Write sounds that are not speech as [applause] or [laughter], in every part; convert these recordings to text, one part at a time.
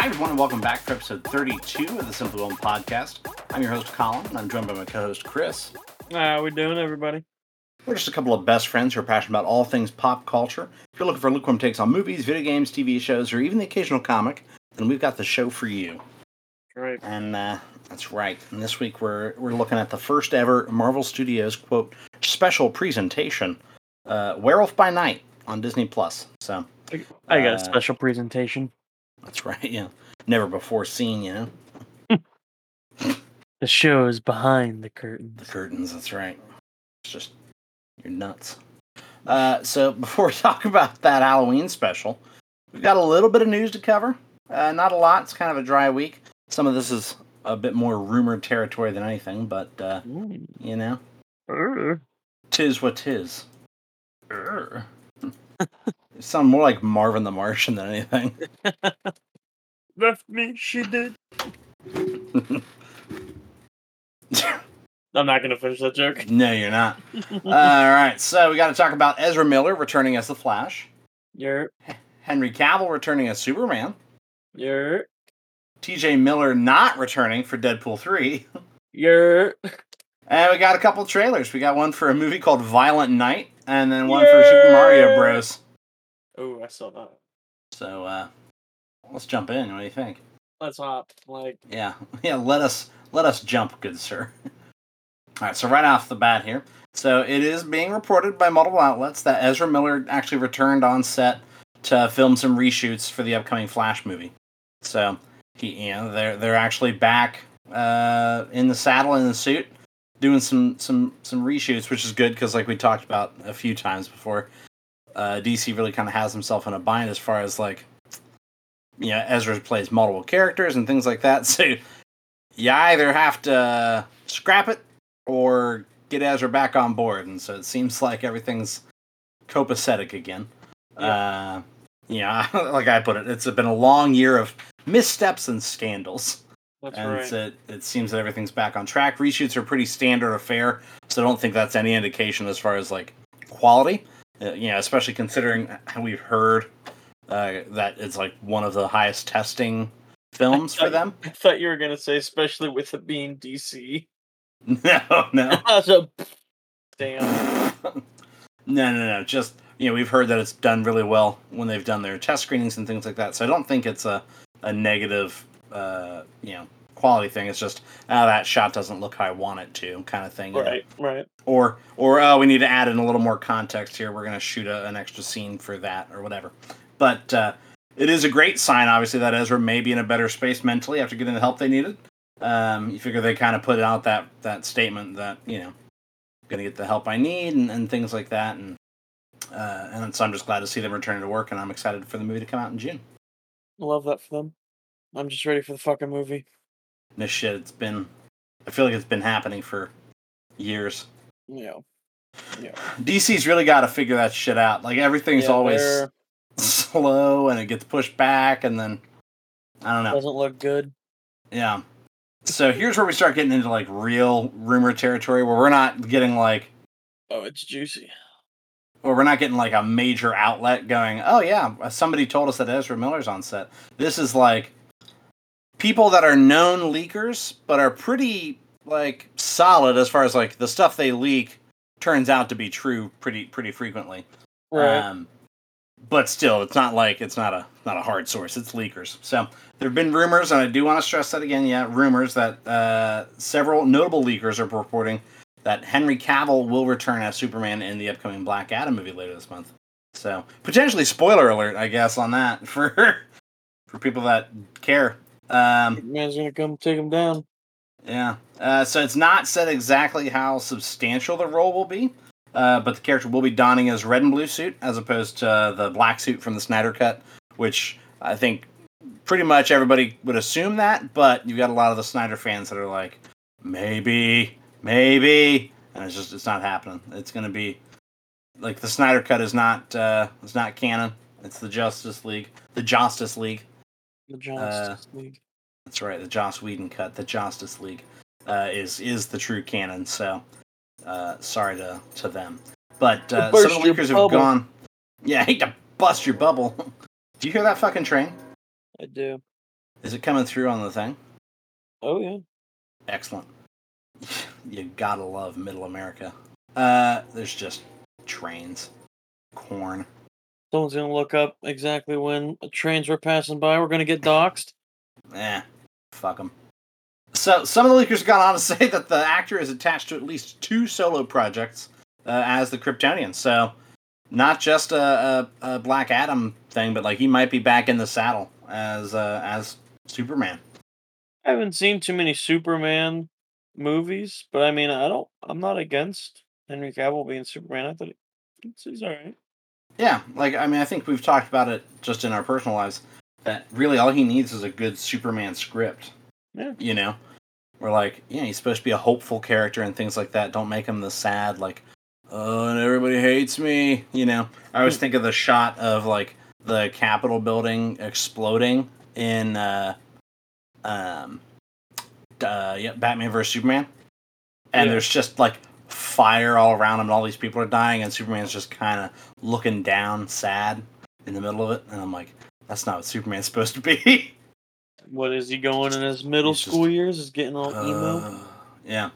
Hi, everyone, and welcome back for episode 32 of the Simply Whelmed podcast. I'm your host, Colin, and I'm joined by my co host, Chris. How we doing, everybody? We're just a couple of best friends who are passionate about all things pop culture. If you're looking for lukewarm takes on movies, video games, TV shows, or even the occasional comic, then we've got the show for you. Right. And uh, that's right. And this week we're we're looking at the first ever Marvel Studios quote special presentation, uh, Werewolf by Night on Disney Plus. So I got Uh, a special presentation. That's right. Yeah, never before seen. You know The show is behind the the curtains. curtains. That's right. It's just you're nuts. Uh, so [laughs] before we talk about that Halloween special, we've got a little bit of news to cover. Uh, not a lot. It's kind of a dry week. Some of this is a bit more rumored territory than anything, but uh, Mm. you know. Urgh. Tis what tis. [laughs] Urgh. you sound more like Marvin the Martian than anything. [laughs] Left me, she did. I'm not gonna finish that joke. no, you're not. All right, so we got to talk about Ezra Miller returning as the Flash, You're, Henry Cavill returning as Superman, you're, T.J. Miller not returning for Deadpool three, you're. and we got a couple trailers. We got one for a movie called Violent Night, and then one for Super Mario Bros. Oh, I saw that. So uh, let's jump in. What do you think? Let's hop. Like, Yeah, [laughs] yeah. Let us let us jump, good sir. All right. So right off the bat here, so it is being reported by multiple outlets that Ezra Miller actually returned on set to film some reshoots for the upcoming Flash movie. So he, you know, they're they're actually back uh, in the saddle in the suit, doing some some some reshoots, which is good because like we talked about a few times before, uh, DC really kind of has himself in a bind as far as like you know, Ezra plays multiple characters and things like that. [laughs] So you either have to scrap it or get Ezra back on board. And so it seems [laughs] like everything's copacetic again. Uh, yeah, [laughs] like I put it, it's been a long year of missteps and scandals. that's and right. it, it seems that everything's back on track. Reshoots are pretty standard affair, so I don't think that's any indication as far as like quality. Uh, you know, especially considering how we've heard uh, that it's like one of the highest testing films for them. [laughs] I thought you were gonna say, especially with it being DC. [laughs] No, no, [laughs] a damn. no, no, no. Just you know, we've heard that it's done really well when they've done their test screenings and things like that. So I don't think it's a a negative, uh, you know, quality thing. It's just oh, that shot doesn't look how I want it to, kind of thing. you know? Right, right. or or oh, we need to add in a little more context here. We're going to shoot a, an extra scene for that or whatever. But uh, it is a great sign, obviously, that Ezra may be in a better space mentally after getting the help they needed. Um, you figure they kind of put out that that statement that you know, going to get the help I need and, and things like that, and uh, and so I'm just glad to see them returning to work, and I'm excited for the movie to come out in June. Love that for them. I'm just ready for the fucking movie. This shit, it's been, I feel like it's been happening for years. Yeah. Yeah. DC's really got to figure that shit out. Like everything's Yeah, always they're- [laughs] slow and it gets pushed back and then I don't know. doesn't look good. Yeah. So here's where we start getting into like real rumor territory where we're not getting like Oh, it's juicy. or we're not getting like a major outlet going, "Oh yeah, somebody told us that Ezra Miller's on set." This is like people that are known leakers but are pretty like solid as far as like the stuff they leak turns out to be true pretty pretty frequently. Right. Um, but still, it's not like it's not a not a hard source. It's leakers. So there have been rumors, and I do want to stress that again. Yeah, rumors that uh, several notable leakers are reporting that Henry Cavill will return as Superman in the upcoming Black Adam movie later this month. So potentially spoiler alert, I guess, on that [laughs] for for people that care. Um, Man's gonna come take him down. yeah. Uh, so it's not said exactly how substantial the role will be, uh, but the character will be donning his red and blue suit as opposed to uh, the black suit from the Snyder Cut, which I think pretty much everybody would assume that, but you've got a lot of the Snyder fans that are like, maybe, maybe, and it's just it's not happening. It's going to be like the Snyder Cut is not uh, it's not canon. It's the Justice League, the Justice League. The Justice League. That's right, the Joss Whedon cut, the Justice League, uh, is is the true canon. So, uh, sorry to to them, but uh, some of the leakers have gone. Yeah, [laughs] I hate to bust your bubble. Do you hear that fucking train? I do. Is it coming through on the thing? Oh yeah. Excellent. [laughs] You gotta love Middle America. Uh, there's just trains, corn. Someone's gonna look up exactly when trains were passing by. We're gonna get doxxed. Eh, fuck them. So some of the leakers got on to say that the actor is attached to at least two solo projects uh, as the Kryptonian. So not just a, a, a Black Adam thing, but like he might be back in the saddle as uh, as Superman. I haven't seen too many Superman movies, but I mean, I don't. I'm not against Henry Cavill being Superman. I thought he, he's, he's all right. Yeah, like I mean, I think we've talked about it just in our personal lives. That really all he needs is a good Superman script. Yeah. You know, we're like, yeah, he's supposed to be a hopeful character and things like that. Don't make him the sad, like, oh, and everybody hates me. You know, I always think of the shot of like the Capitol building exploding in, uh, um, uh, yeah, Batman vs Superman, and Yeah. there's just like fire all around him, and all these people are dying, and Superman's just kind of looking down, sad in the middle of it, and I'm like, that's not what Superman's [laughs] supposed to be. What is he going in his middle He's just- school years? Is getting all emo. Uh, yeah,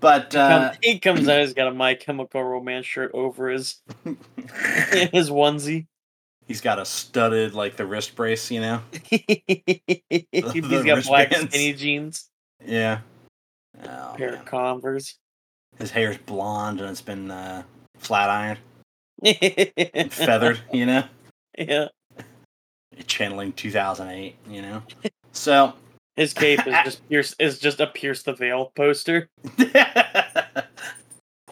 but He uh, come- he comes out. [clears throat] He's got a My Chemical Romance shirt over his [laughs] [laughs] his onesie. he's got a studded like the wrist brace, you know. he's the got black wristbands. skinny jeans, Yeah. Oh, pair man. of Converse. His hair's blonde and it's been uh, flat ironed, [laughs] feathered, you know. Yeah, Channeling 2008, you know. [laughs] So his cape is [laughs] just pierce is just a pierce the veil poster.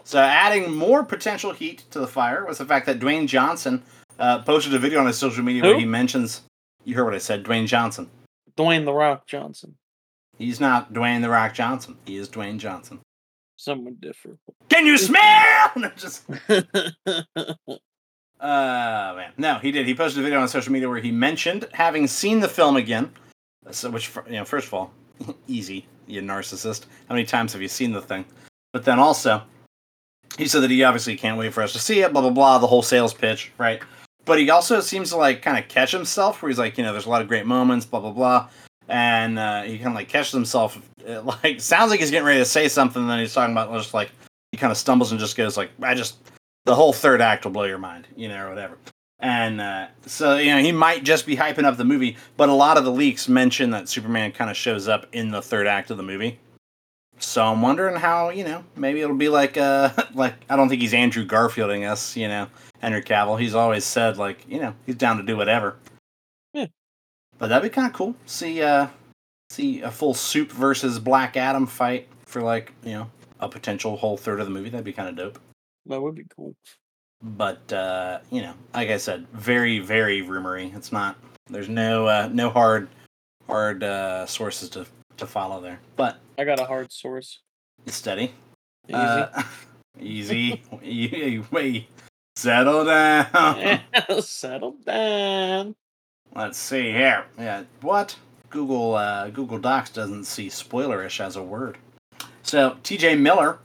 so adding more potential heat to the fire was the fact that Dwayne Johnson uh, posted a video on his social media where he mentions. You heard what I said, Dwayne Johnson. Dwayne the Rock Johnson. He's not Dwayne the Rock Johnson. He is Dwayne Johnson. Some would differ. Can you smell? [laughs] No, just [laughs] uh man, no, he did. He posted a video on social media where he mentioned having seen the film again. So, which you know, first of all, [laughs] easy, you narcissist. How many times have you seen the thing? But then also, he said that he obviously can't wait for us to see it. Blah blah blah. The whole sales pitch, right? But he also seems to like kind of catch himself, where he's like, you know, there's a lot of great moments, blah blah blah, and uh, he kind of like catches himself. It, like sounds like he's getting ready to say something, and then he's talking about just like he kind of stumbles and just goes like, I just the whole third act will blow your mind, you know, or whatever. And uh, so you know he might just be hyping up the movie, but a lot of the leaks mention that Superman kind of shows up in the third act of the movie. So I'm wondering how you know maybe it'll be like uh [laughs] like I don't think he's Andrew Garfielding us, you know, Henry Cavill. He's always said like you know he's down to do whatever. But that'd be kind of cool. See uh see a full Soup versus Black Adam fight for like you know a potential whole third of the movie. That'd be kind of dope. that would be cool. But uh, you know, like I said, very very rumory. It's not. There's no uh, no hard hard uh, sources to to follow there. But I got a hard source. it's steady. Easy. Uh, [laughs] easy. [laughs] You- Wait. Settle down. [laughs] Settle down. Let's see here. Yeah. What? Google uh, Google Docs doesn't see spoilerish as a word. So T.J. Miller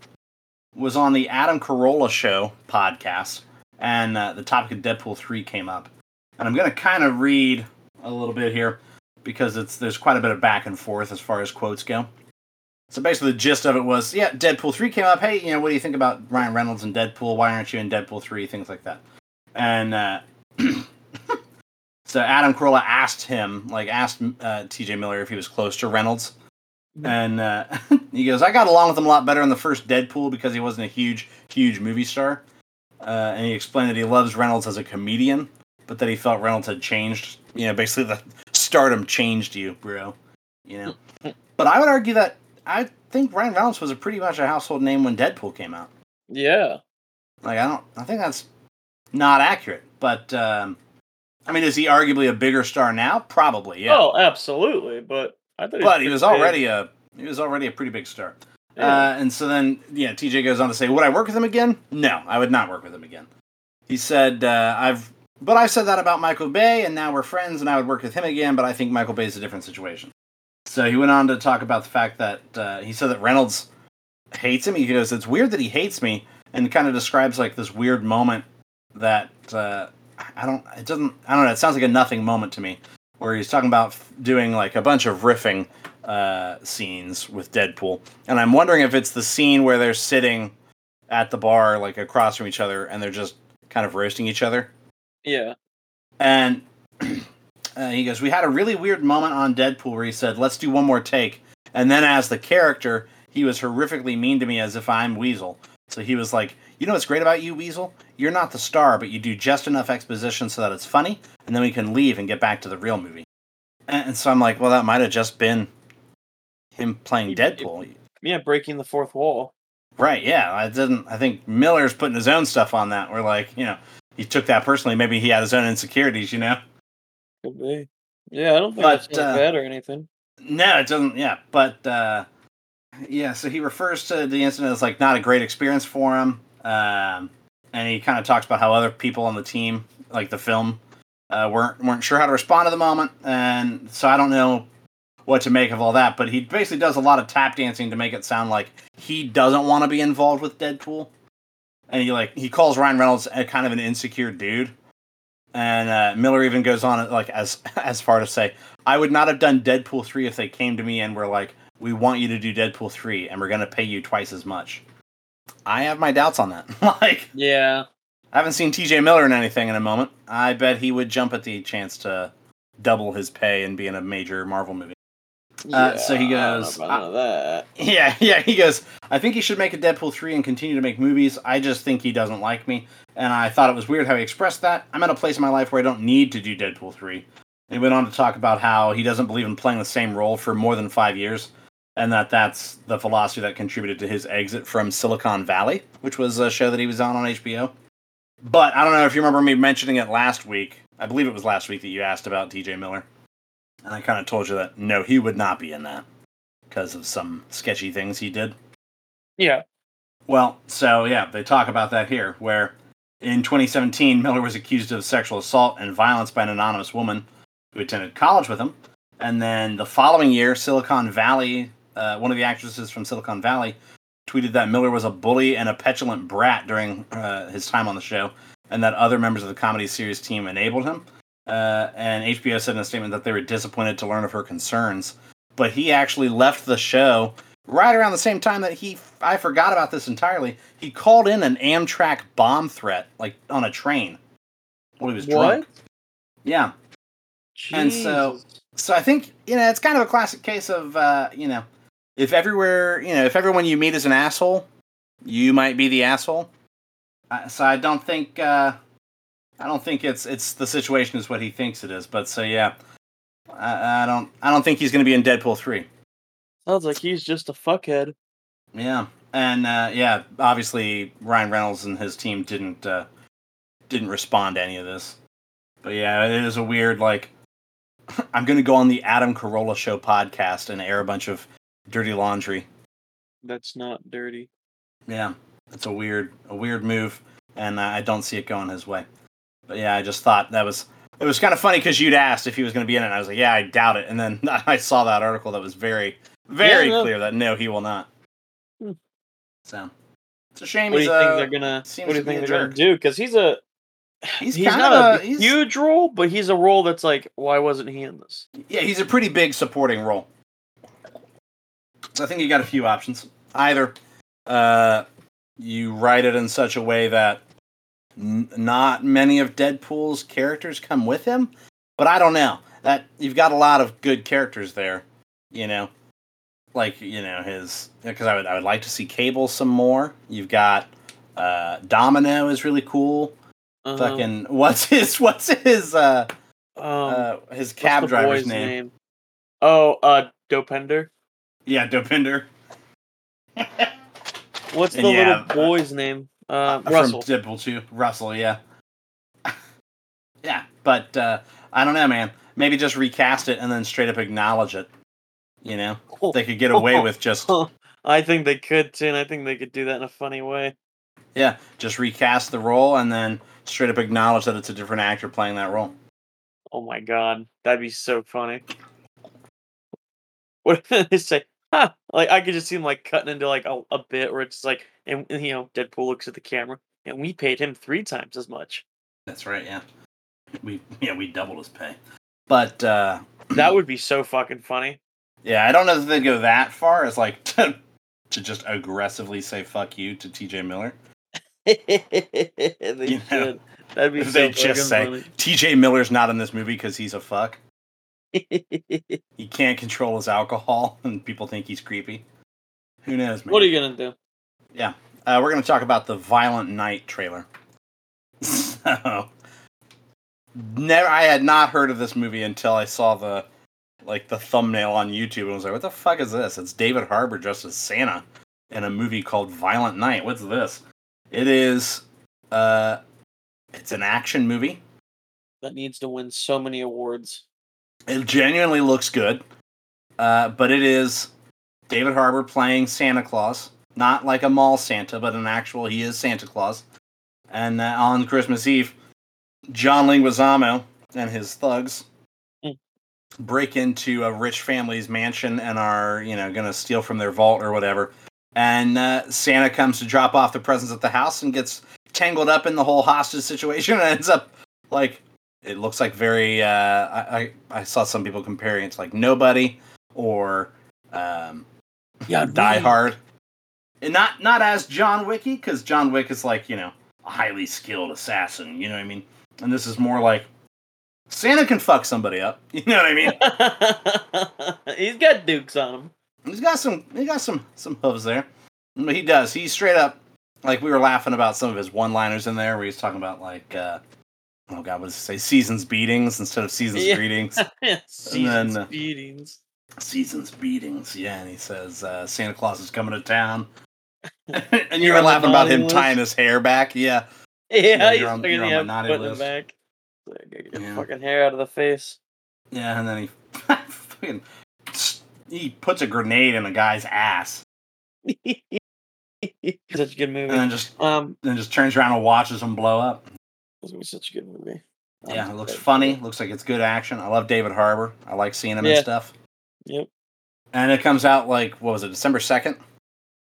was on the Adam Carolla Show podcast, and uh, the topic of Deadpool three came up. And I'm gonna kind of read a little bit here because it's there's quite a bit of back and forth as far as quotes go. So basically, the gist of it was, yeah, Deadpool three came up. Hey, you know, what do you think about Ryan Reynolds and Deadpool? Why aren't you in Deadpool three? Things like that. And uh, [clears throat] so Adam Carolla asked him, like, asked uh, T.J. Miller if he was close to Reynolds, and uh, [laughs] he goes, "I got along with him a lot better in the first Deadpool because he wasn't a huge, huge movie star." Uh, and he explained that he loves Reynolds as a comedian, but that he felt Reynolds had changed. You know, basically the stardom changed you, bro. You know. [laughs] but I would argue that I think Ryan Reynolds was a pretty much a household name when Deadpool came out. Yeah. Like I don't, I think that's not accurate. But um, I mean, is he arguably a bigger star now? Probably, yeah. Oh, absolutely. But I thought but he was big. already a he was already a pretty big star. Yeah. Uh, and so then, yeah, TJ goes on to say, "Would I work with him again? No, I would not work with him again." He said, uh, "I've, but I've said that about Michael Bay, and now we're friends, and I would work with him again. But I think Michael Bay is a different situation." So he went on to talk about the fact that uh, he said that Reynolds hates him. He goes, "It's weird that he hates me," and kind of describes like this weird moment that uh, I don't. It doesn't. I don't know. It sounds like a nothing moment to me. where he's talking about f- doing like a bunch of riffing uh, scenes with Deadpool, and I'm wondering if it's the scene where they're sitting at the bar like across from each other and they're just kind of roasting each other. Yeah. And [clears throat] uh, he goes, "We had a really weird moment on Deadpool where he said, "Let's do one more take," and then as the character, he was horrifically mean to me as if I'm Weasel. So he was like, "You know what's great about you, Weasel? You're not the star, but you do just enough exposition so that it's funny, and then we can leave and get back to the real movie." And, so I'm like, "Well, that might have just been him playing Deadpool." Yeah, breaking the fourth wall. Right, yeah. I didn't I think Miller's putting his own stuff on that. We're like, you know, he took that personally. Maybe he had his own insecurities, you know? Could be. Yeah, I don't think But, that's uh, bad or anything. No, it doesn't yeah. But uh yeah, so he refers to the incident as like not a great experience for him. Um and he kind of talks about how other people on the team, like the film, uh, weren't weren't sure how to respond to the moment, and so I don't know what to make of all that. But he basically does a lot of tap dancing to make it sound like he doesn't want to be involved with Deadpool, and he like he calls Ryan Reynolds a kind of an insecure dude. And uh, Miller even goes on like as [laughs] as far to say, I would not have done Deadpool three if they came to me and were like, "We want you to do Deadpool three, and we're going to pay you twice as much." I have my doubts on that. [laughs] like, Yeah. I haven't seen T.J. Miller in anything in a moment. I bet he would jump at the chance to double his pay and be in a major Marvel movie. Uh, so he Yeah, goes, know none of that. [laughs] Yeah, yeah, he goes, I think he should make a Deadpool 3 and continue to make movies. I just think he doesn't like me. And I thought it was weird how he expressed that. I'm at a place in my life where I don't need to do Deadpool 3. He went on to talk about how he doesn't believe in playing the same role for more than five years, and that that's the philosophy that contributed to his exit from Silicon Valley, which was a show that he was on on HBO. But I don't know if you remember me mentioning it last week. I believe it was last week that you asked about TJ Miller. And I kind of told you that no, he would not be in that because of some sketchy things he did. Yeah. Well, so yeah, they talk about that here, where in 2017, Miller was accused of sexual assault and violence by an anonymous woman who attended college with him. And then the following year, Silicon Valley, uh, one of the actresses from Silicon Valley, tweeted that Miller was a bully and a petulant brat during uh, his time on the show, and that other members of the comedy series team enabled him. Uh, and HBO said in a statement that they were disappointed to learn of her concerns. But he actually left the show right around the same time that he I forgot about this entirely. He called in an Amtrak bomb threat like on a train while he was drunk. Yeah. And so- So I think you know it's kind of a classic case of uh, you know if everywhere you know if everyone you meet is an asshole, you might be the asshole. Uh, so I don't think uh, I don't think it's it's the situation is what he thinks it is. But so yeah, I, I don't I don't think he's going to be in Deadpool three. sounds like he's just a fuckhead. Yeah, and uh, yeah, obviously Ryan Reynolds and his team didn't uh, didn't respond to any of this. But yeah, it is a weird like. [laughs] I'm gonna go on the Adam Carolla Show podcast and air a bunch of dirty laundry. That's not dirty. Yeah, it's a weird a weird move, and uh, I don't see it going his way. But yeah, I just thought that was it was kind of funny because you'd asked if he was going to be in it. and I was like, yeah, I doubt it. And then [laughs] I saw that article that was very very no. clear that no, he will not. Hmm. So it's a shame. What do he's you think uh, they're gonna? What do you think they're gonna do? Because he's a He's, he's, kind not of a a, he's, huge role, but he's a role that's like, why wasn't he in this? Yeah, he's a pretty big supporting role. So I think you got a few options. Either uh, you write it in such a way that n- not many of Deadpool's characters come with him, but I don't know. That you've got a lot of good characters there, you know. Like you know his because I would I would like to see Cable some more. You've got uh, Domino is really cool. Uh-huh. Fucking [laughs] what's his what's his uh, um, uh his cab driver's boy's name? Oh, uh, Dopinder. Yeah, Dopinder. What's the yeah, little boy's name? Uh, From Russell. Deadpool 2. Russell, yeah. [laughs] yeah, but uh, I don't know, man. Maybe just recast it and then straight up acknowledge it. You know? They could get away with just, I think they could too, and I think they could do that in a funny way. yeah, just recast the role and then straight up acknowledge that it's a different actor playing that role. Oh my god, that'd be so funny. [laughs] What if they say? Huh? [laughs] Like I could just see him like cutting into like a, a bit where it's like, and and, you know, Deadpool looks at the camera, and we paid him three times as much. That's right, yeah. We yeah, we doubled his pay. But uh, That [clears throat] would be so fucking funny. yeah, I don't know if they'd go that far as like [laughs] to, to just aggressively say "fuck you" to T.J. Miller. [laughs] they You know. That'd be if so they just say T.J. Miller's not in this movie because he's a fuck. [laughs] He can't control his alcohol, [laughs] and people think he's creepy. Who knows, man? what are you gonna do? Yeah, uh, we're going to talk about the Violent Night trailer. [laughs] so, never, I had not heard of this movie until I saw the like the thumbnail on YouTube and was like, "What the fuck is this?" It's David Harbour dressed as Santa in a movie called Violent Night. What's this? It is, uh, it's an action movie. That needs to win so many awards. It genuinely looks good, uh, but it is David Harbour playing Santa Claus, not like a mall Santa, but an actual he is Santa Claus. And uh, on Christmas Eve, John Leguizamo and his thugs Mm. break into a rich family's mansion and are you know going to steal from their vault or whatever. And uh, Santa comes to drop off the presents at the house and gets tangled up in the whole hostage situation and ends up like it looks like very uh I, I i saw some people comparing it to like nobody or um Yeah, die hard. And not not as john wicky because john wick is like you know a highly skilled assassin you know what i mean? And this is more like santa can fuck somebody up [laughs] you know what i mean? [laughs] He's got dukes on him. he's got some he got some some hooves there. But he does he straight up like we were laughing about some of his one liners in there where he's talking about like uh oh god what does he say seasons beatings instead of seasons Yeah. greetings [laughs] Seasons then, uh, beatings. seasons beatings. Yeah, and he says uh, Santa Claus is coming to town. [laughs] [laughs] and you You're were laughing about him list? tying his hair back. Yeah, Yeah, Yeah, he's you're on- you're on my naughty putting list. back. Like, Get your Yeah. fucking hair out of the face. yeah, and then he fucking he puts a grenade in a guy's ass, such a good movie. and then just um, then just turns around and watches him blow up. This be such a good movie. Yeah, I'm it looks funny. Looks like it's good action. I love David Harbour. I like seeing him and stuff. Yep. And it comes out like what was it, December second,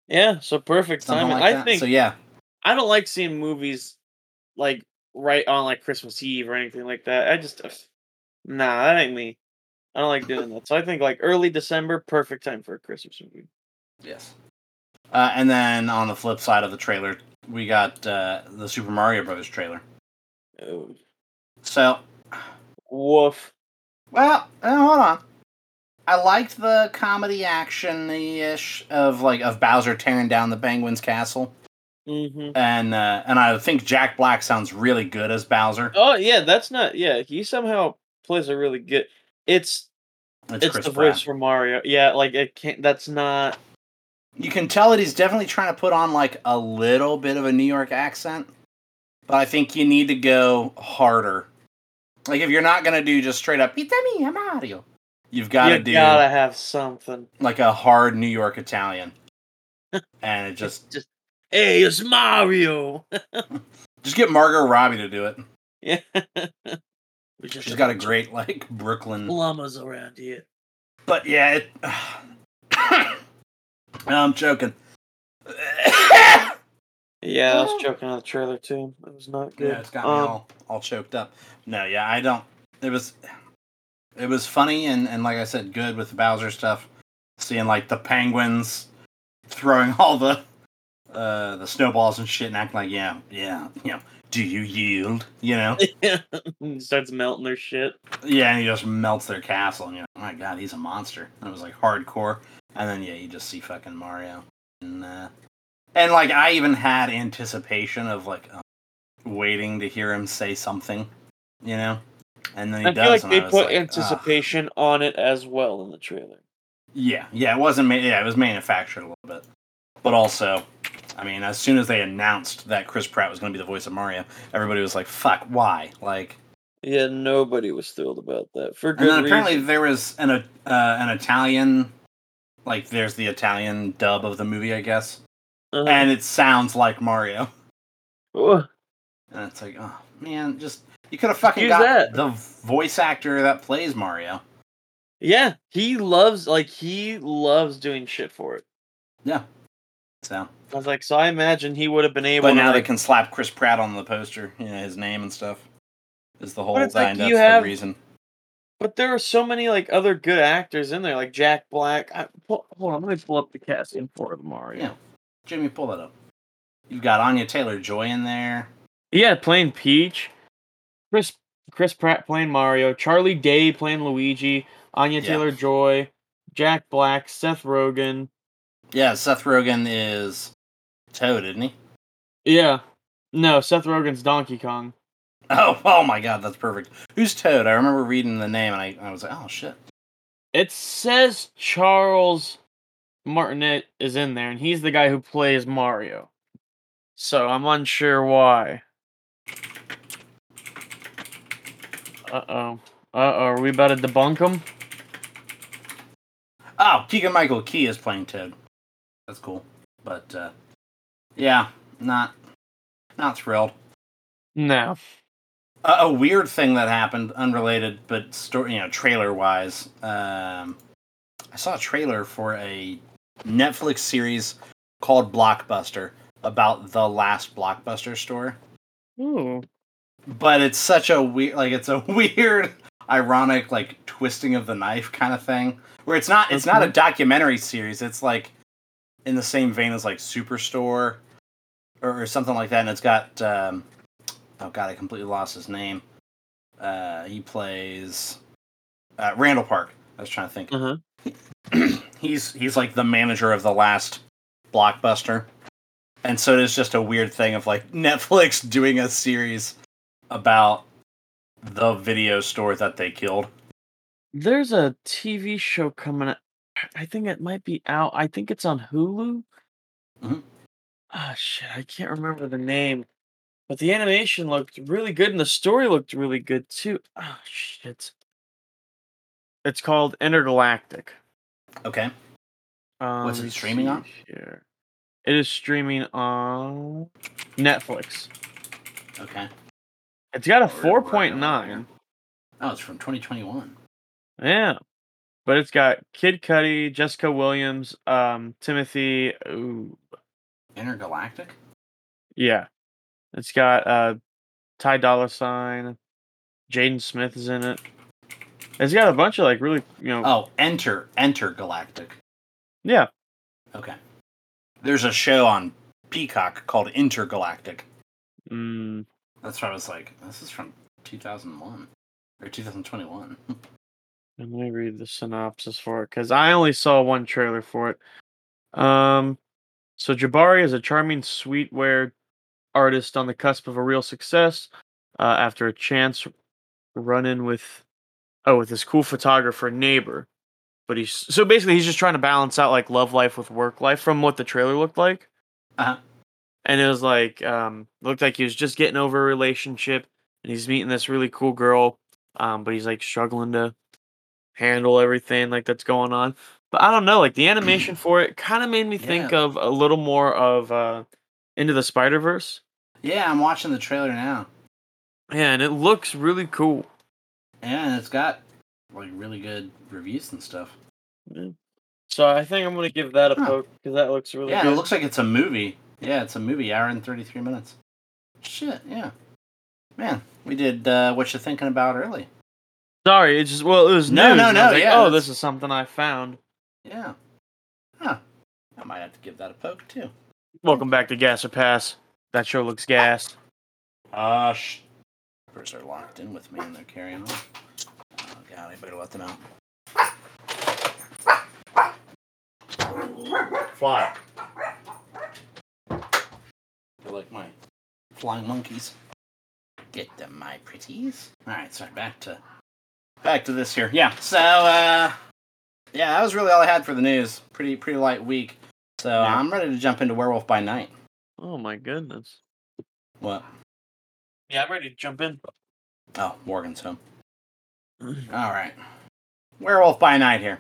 Yeah, so perfect something timing. like I that. think so yeah, I don't like seeing movies like right on like Christmas Eve or anything like that. I just nah, that ain't me. I don't like doing that. So I think like early December, perfect time for a Christmas movie. Yes. Uh, and then on the flip side of the trailer, we got uh, the Super Mario Brothers trailer. So, woof. well, uh, hold on. I liked the comedy action ish of like of Bowser tearing down the Penguin's castle, hmm and uh, and I think Jack Black sounds really good as Bowser. Oh yeah, that's not. Yeah, he somehow plays a really good. It's It's, it's the Pratt. voice for Mario. Yeah, like it can't. That's not. You can tell that he's definitely trying to put on like a little bit of a New York accent, I think you need to go harder. Like if you're not gonna do just straight up "It's me, I'm Mario," you've got to do you gotta have something. like a hard New York Italian, [laughs] and it just Just hey, it's Mario. [laughs] just get Margot Robbie to do it. yeah. [laughs] Just She's a got a great like Brooklyn, plumbers around here. but yeah, it, [sighs] [coughs] I'm joking. Yeah, I was joking on the trailer too. It was not good. Yeah, it's got me Um, all, all choked up. No, yeah, I don't. It was, it was funny and, and like I said, good with the Bowser stuff. Seeing like the penguins throwing [laughs] all the uh the snowballs and shit and acting like yeah yeah you know do you yield you know [laughs] he starts melting their shit. yeah and he just melts their castle and you're like oh my god he's a monster and it was like hardcore and then yeah you just see fucking Mario and uh, and like I even had anticipation of like uh, waiting to hear him say something you know and then he I does feel like and they put like, "Ugh." anticipation on it as well in the trailer. Yeah, yeah, it wasn't. Ma- yeah, it was manufactured a little bit, but also, I mean, as soon as they announced that Chris Pratt was going to be the voice of Mario, everybody was like, "Fuck, why?" Like, Yeah, nobody was thrilled about that for and good then apparently reason. there was an uh, an Italian, like, there's the Italian dub of the movie, I guess, Uh-huh. and it sounds like Mario, Ugh. and it's like, oh man, just you could have fucking Use got that. the voice actor that plays Mario. yeah, he loves like he loves doing shit for it. Yeah. So, I was like, so I imagine he would have been able. but to, now they can slap Chris Pratt on the poster, you know, his name and stuff. Is the whole it's like thing. That's you the reason. But there are so many like other good actors in there, like Jack Black. I, hold on, let me pull up the casting for Mario. Yeah. Jimmy, pull that up. You've got Anya Taylor Joy in there. Yeah, playing Peach. Chris Chris Pratt playing Mario. Charlie Day playing Luigi. Anya Yeah. Taylor Joy. Jack Black. Seth Rogen. Yeah, Seth Rogen is Toad, isn't he? Yeah. No, Seth Rogen's Donkey Kong. [laughs] Oh, oh my God, that's perfect. Who's Toad? I remember reading the name and I, I was like, oh shit. It says Charles Martinet is in there, and he's the guy who plays Mario. So I'm unsure why. Uh oh. Uh oh. Are we about to debunk him? Oh, Keegan Michael Key is playing Ted. That's cool. But uh, yeah, not not thrilled. No. A, a weird thing that happened, unrelated, but story, you know, trailer wise. Um, I saw a trailer for a Netflix series called Blockbuster about the last Blockbuster store. Ooh. But it's such a weird, like it's a [laughs] weird, ironic, like twisting of the knife kind of thing. Where it's not, it's not a documentary series. It's like in the same vein as like Superstore or, or something like that. And it's got, um, oh god, I completely lost his name. Uh, he plays uh, Randall Park. I was trying to think. Uh huh. [clears throat] he's he's like the manager of the last blockbuster and so it's just a weird thing of like [laughs] netflix doing a series about the video store that they killed There's a TV show coming. out. I think it might be out. I think it's on Hulu. Mhm. Ah, shit. I can't remember the name. But the animation looked really good and the story looked really good too. Oh, shit. It's called Intergalactic. Okay Um, What's it streaming on? Here. It is streaming on Netflix. okay It's got a Where- where I know 4.9. oh it's from 2021 Yeah. But it's got Kid Cudi, Jessica Williams, um, Timothy. Ooh, intergalactic yeah. It's got uh, Ty Dolla Sign, Jaden Smith is in it. It's got a bunch of like really, you know, oh enter Enter Galactic. yeah. okay there's a show on peacock called intergalactic Mm, that's why i was like this is from 2001 or 2021 [laughs] let me read the synopsis for it because I only saw one trailer for it. Um, so Jabari is a charming sweetware artist on the cusp of a real success uh, after a chance run-in with oh with this cool photographer neighbor. But he's so basically he's just trying to balance out like love life with work life from what the trailer looked like. uh-huh. And it was like um looked like he was just getting over a relationship and he's meeting this really cool girl um but he's like struggling to handle everything like that's going on. But i don't know like the animation for it kind of made me think of a little more of uh into the spider verse yeah i'm watching the trailer now. Yeah and it looks really cool. Yeah, and it's got like really good reviews and stuff. so i think i'm gonna give that a Huh. poke because that looks really yeah, good it looks like it's a movie. Yeah, it's a movie, hour and thirty three minutes. Shit, yeah. Man, we did uh, what you're thinking about early. sorry it's just well it was No, news, no, was no, like, yeah, oh that's- this is something i found Yeah. Huh. I might have to give that a poke too. welcome back to gas or pass that show looks gas Ah, uh, sh- First, are locked in with me and they're carrying on. Oh god, I better let them out. Fly. They're like my flying monkeys. Get them, my pretties. Alright, so back to back to this here. Yeah, so uh yeah, that was really all I had for the news. Pretty pretty light week. So Yeah. I'm ready to jump into Werewolf by Night. oh my goodness What? Yeah, I'm ready to jump in. Oh, Morgan's home. All right. Werewolf by Night here.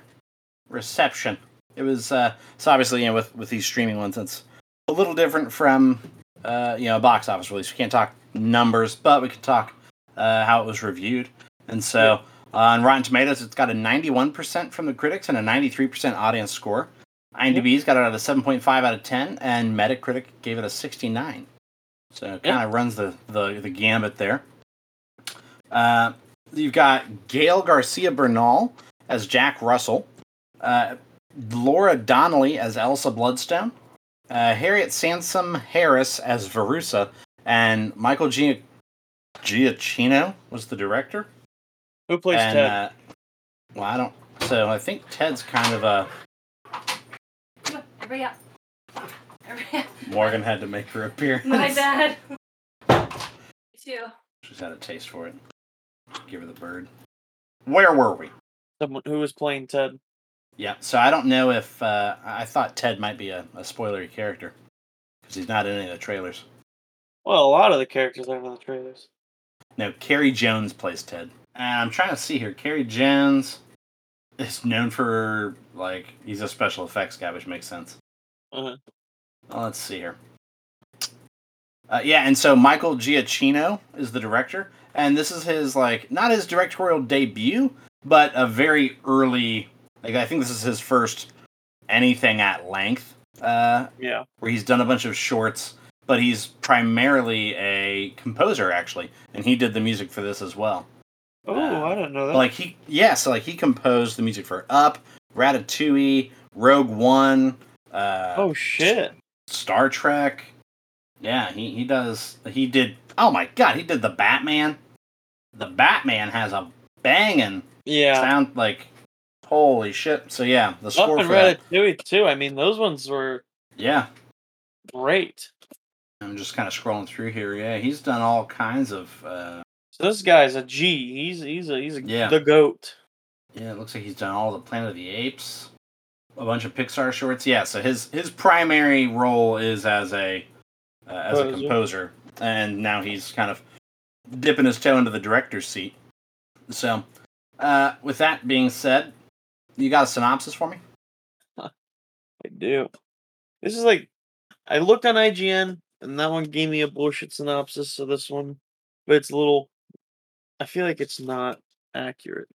Reception. It was uh so obviously you know with with these streaming ones it's a little different from uh you know a box office release. We can't talk numbers, but we can talk uh how it was reviewed. And so on Rotten Tomatoes it's got a 91% from the critics and a 93% audience score. IMDb's got it at a 7.5 out of 10 and Metacritic gave it a 69. So it kind of runs the, the the gambit there. Uh you've got Gael Garcia Bernal as Jack Russell, uh, Laura Donnelly as Elsa Bloodstone, uh, Harriet Sansom Harris as Verussa, and Michael Gia- Giacchino was the director. Who plays and, Ted? Uh, well, I don't. So I think Ted's kind of a. Come on, Hurry up. Hurry [laughs] up. Morgan had to make her appearance. My bad. [laughs] Too. She's had a taste for it. Give her the bird. Where were we? Someone who was playing Ted. Yeah, so I don't know if uh, I thought Ted might be a, a spoilery character because he's not in any of the trailers. Well, a lot of the characters aren't in the trailers. No, Carey Jones plays Ted. And I'm trying to see here. Carey Jones is known for like he's a special effects guy, which makes sense. Uh-huh. Well, let's see here. Uh, yeah, and so Michael Giacchino is the director, and this is his like not his directorial debut, but a very early. Like I think this is his first anything at length, uh, Yeah. where he's done a bunch of shorts, but he's primarily a composer actually, and he did the music for this as well. Oh, Uh, I didn't know that. Like he, yeah, so like he composed the music for Up, Ratatouille, Rogue One. Uh, oh shit. Star Trek. Yeah, he, he does. He did. Oh my god, he did the Batman. The Batman has a banging Yeah. sound. Like, holy shit. So yeah, the score and for. Ratatouille too. I mean, those ones were Yeah, great. I'm just kind of scrolling through here. Yeah, he's done all kinds of. Uh, So this guy's a G. He's he's a he's a Yeah. the goat. yeah, it looks like he's done all the Planet of the Apes, a bunch of Pixar shorts. Yeah, so his his primary role is as a uh, as a Composer. and now he's kind of dipping his toe into the director's seat. So, uh, with that being said, you got a synopsis for me? I do. This is like I looked on IGN and that one gave me a bullshit synopsis of this one, but it's a little. I feel like it's not accurate.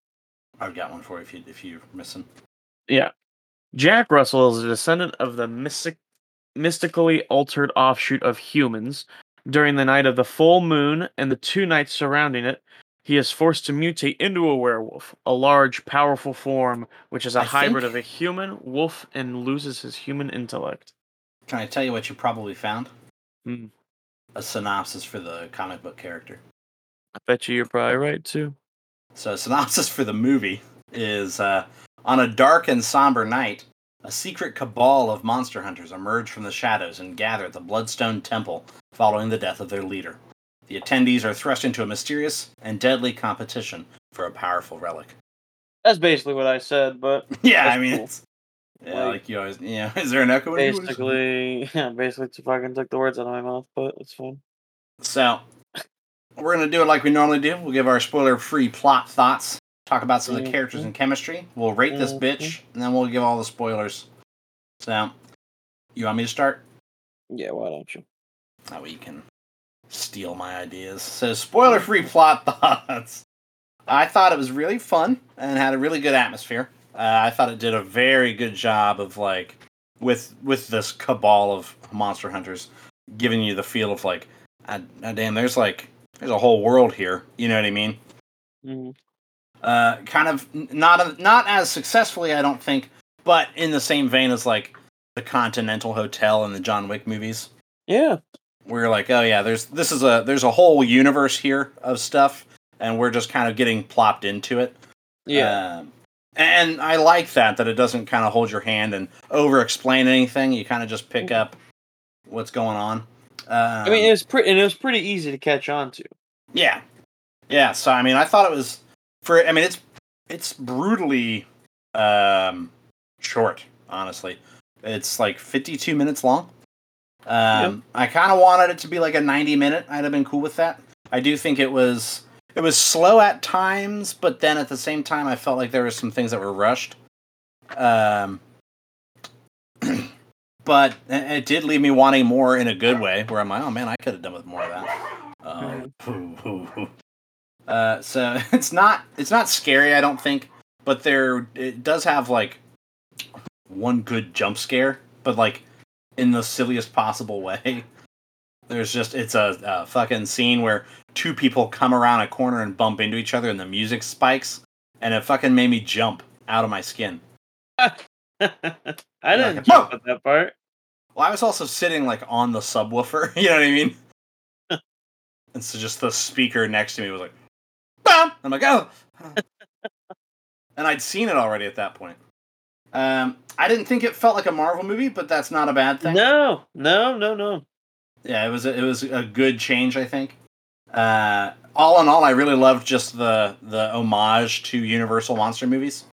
I've got one for you if you if you're missing. Yeah. Jack Russell is a descendant of the mystic, mystically altered offshoot of humans. During the night of the full moon and the two nights surrounding it, he is forced to mutate into a werewolf, a large, powerful form which is a I hybrid think- of a human, wolf, and loses his human intellect. Can I tell you what you probably found? Hmm. A synopsis for the comic book character. I bet you you're probably right too. So, synopsis for the movie is uh, on a dark and somber night, a secret cabal of monster hunters emerge from the shadows and gather at the Bloodstone Temple following the death of their leader. The attendees are thrust into a mysterious and deadly competition for a powerful relic. That's basically what I said, but [laughs] Yeah, I mean, cool. it's. Yeah, Like- like you always. Yeah, [laughs] is there an echo? in here? What is- basically, [laughs] yeah, basically, t- fucking took the words out of my mouth, but it's fine. So, we're going to do it like we normally do. We'll give our spoiler free plot thoughts, talk about some of the characters and chemistry. We'll rate this Mhm. bitch, and then we'll give all the spoilers. So, you want me to start? Yeah, why don't you? That way you can steal my ideas. So, spoiler free plot [laughs] thoughts. I thought it was really fun and had a really good atmosphere. Uh, I thought it did a very good job of like with with this cabal of monster hunters, giving you the feel of like, ah, ah, damn, there's like there's a whole world here. You know what I mean? Mhm. Uh, kind of not not as successfully, I don't think, but in the same vein as like the Continental Hotel and the John Wick movies Yeah, we're like, oh yeah, there's this is a there's a whole universe here of stuff, and we're just kind of getting plopped into it. yeah, Um, and I like that that it doesn't kind of hold your hand and over explain anything. You kind of just pick up what's going on. Um, I mean, it was pretty, and it was pretty easy to catch on to. yeah, yeah. So I mean, I thought it was for. I mean, it's it's brutally um, short. Honestly, it's like 52 minutes long. Um, I kind of wanted it to be like a 90 minute. I'd have been cool with that. I do think it was it was slow at times, but then at the same time, I felt like there were some things that were rushed. Um, [clears throat] but it it did leave me wanting more in a good way, where I'm like, oh man, I could have done with more of that. [laughs] Um, [laughs] uh, so [laughs] it's not it's not scary, I don't think, but there it does have like one good jump scare, but like in the silliest possible way. [laughs] There's just it's a, a fucking scene where two people come around a corner and bump into each other, and the music spikes, and it fucking made me jump out of my skin. [laughs] I didn't like, jump at that part. Well, I was also sitting like on the subwoofer. You know what I mean? and so just the speaker next to me was like, "Bam!" I'm like, "Oh," and I'd seen it already at that point. Um, I didn't think it felt like a Marvel movie, but that's not a bad thing. No, no, no, no. Yeah, it was a, it was a good change, I think. Uh, all in all, I really loved just the the homage to Universal monster movies,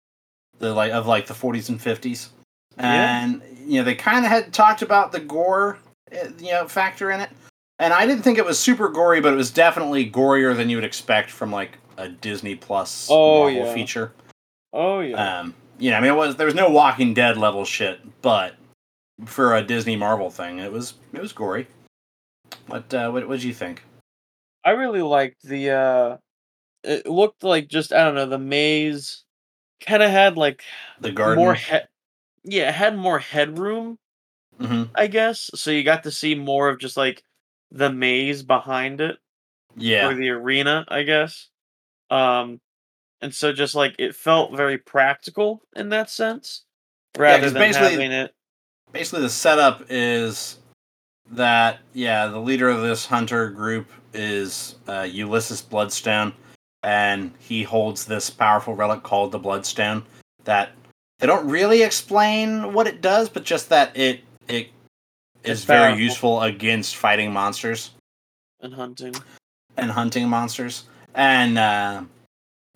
the like of like the 40s and 50s, Yeah. and you know they kind of had talked about the gore, uh, you know, factor in it, and I didn't think it was super gory, but it was definitely gorier than you would expect from like a Disney Plus Oh, Marvel yeah. feature. Oh yeah. Um, you know, I mean, it was there was no Walking Dead level shit, but for a Disney Marvel thing, it was it was gory. What uh, what what did you think? I really liked the uh it looked like just I don't know, the maze kind of had like The garden. more head yeah, it had more headroom, hmm I guess. So you got to see more of just like the maze behind it Yeah, or the arena, I guess. Um and so just like it felt very practical in that sense rather 'cause than basically- having it basically the setup is that yeah, the leader of this hunter group is uh, Ulysses Bloodstone, and he holds this powerful relic called the Bloodstone that they don't really explain what it does, but just that it it It's very useful against fighting monsters. and hunting. and hunting monsters. And uh,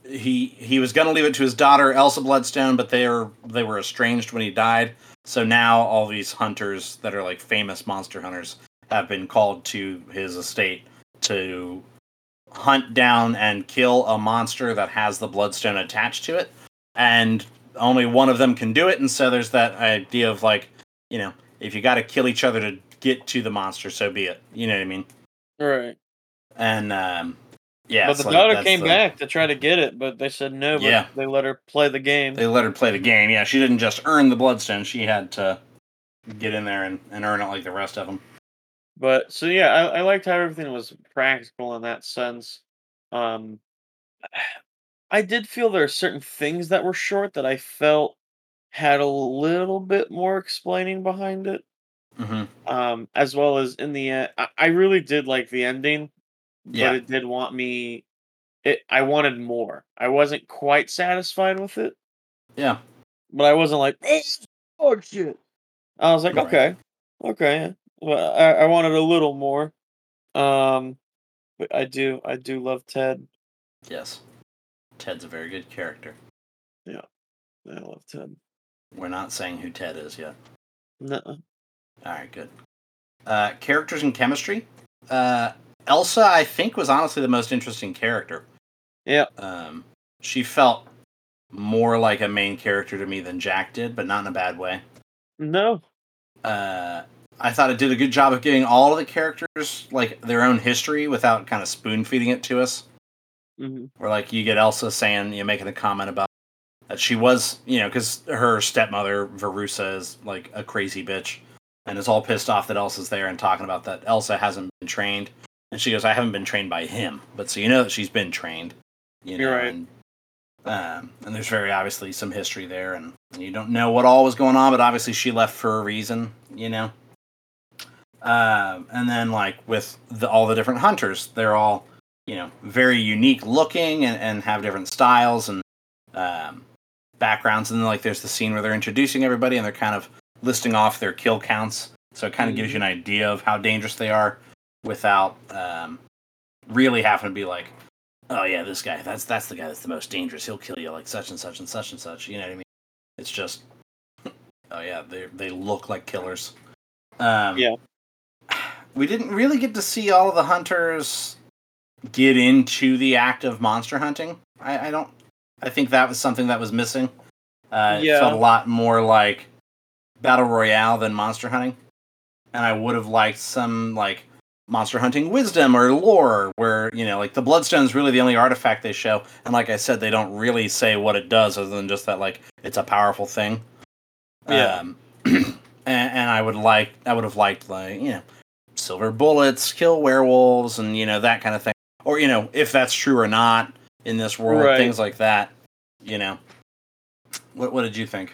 he he was gonna leave it to his daughter Elsa Bloodstone, but they were they were estranged when he died. So now all these hunters that are like famous monster hunters have been called to his estate to hunt down and kill a monster that has the bloodstone attached to it. And only one of them can do it, and so there's that idea of like, you know, if you gotta kill each other to get to the monster, so be it. You know what I mean? Right. And um yeah, but the like, daughter came the- back to try to get it, but they said no, but Yeah. they let her play the game. They let her play the game. Yeah, she didn't just earn the bloodstone; she had to get in there and, and earn it like the rest of them. But so yeah, I, I liked how everything was practical in that sense. Um, [sighs] I did feel there are certain things that were short that I felt had a little bit more explaining behind it. hmm Um, as well as in the end, I, I really did like the ending, Yeah. but it did want me. It I wanted more. I wasn't quite satisfied with it, Yeah, but I wasn't like oh shit. I was like Right. okay, okay. Well, I, I wanted a little more. Um, but I do I do love Ted. yes. Ted's a very good character. Yeah, I love Ted. We're not saying who Ted is yet. No, All right, good. Uh, characters and chemistry. Uh, Elsa, I think, was honestly the most interesting character. Yeah. Um, she felt more like a main character to me than Jack did, but not in a bad way. no, uh, I thought it did a good job of giving all of the characters like their own history without kind of spoon feeding it to us. hmm Where like you get Elsa saying, you know, making a comment about that she was, you know, because her stepmother Verussa is like a crazy bitch and is all pissed off that Elsa's there and talking about that Elsa hasn't been trained. And she goes, I haven't been trained by him, but so you know that she's been trained. You know, You're right. and, um, and there's very obviously some history there, and you don't know what all was going on, but obviously she left for a reason, you know. Um, and then like with the, all the different hunters, they're all you know very unique looking and, and have different styles and um, backgrounds. And then like there's the scene where they're introducing everybody and they're kind of listing off their kill counts, so it kind of gives you an idea of how dangerous they are without um, really having to be like, oh yeah, this guy, that's that's the guy that's the most dangerous. He'll kill you like such and such and such and such. You know what I mean? It's just, [laughs] oh yeah, they they look like killers. Um, Yeah. We didn't really get to see all of the hunters get into the act of monster hunting. I, I don't. I think that was something that was missing. Uh, It felt a lot more like battle royale than monster hunting, and I would have liked some like monster hunting wisdom or lore where you know like the bloodstone is really the only artifact they show and like i said they don't really say what it does other than just that like it's a powerful thing Yeah. um, [clears throat] and, and i would like i would have liked like you know silver bullets kill werewolves and you know that kind of thing or you know if that's true or not in this world Right. things like that you know what what did you think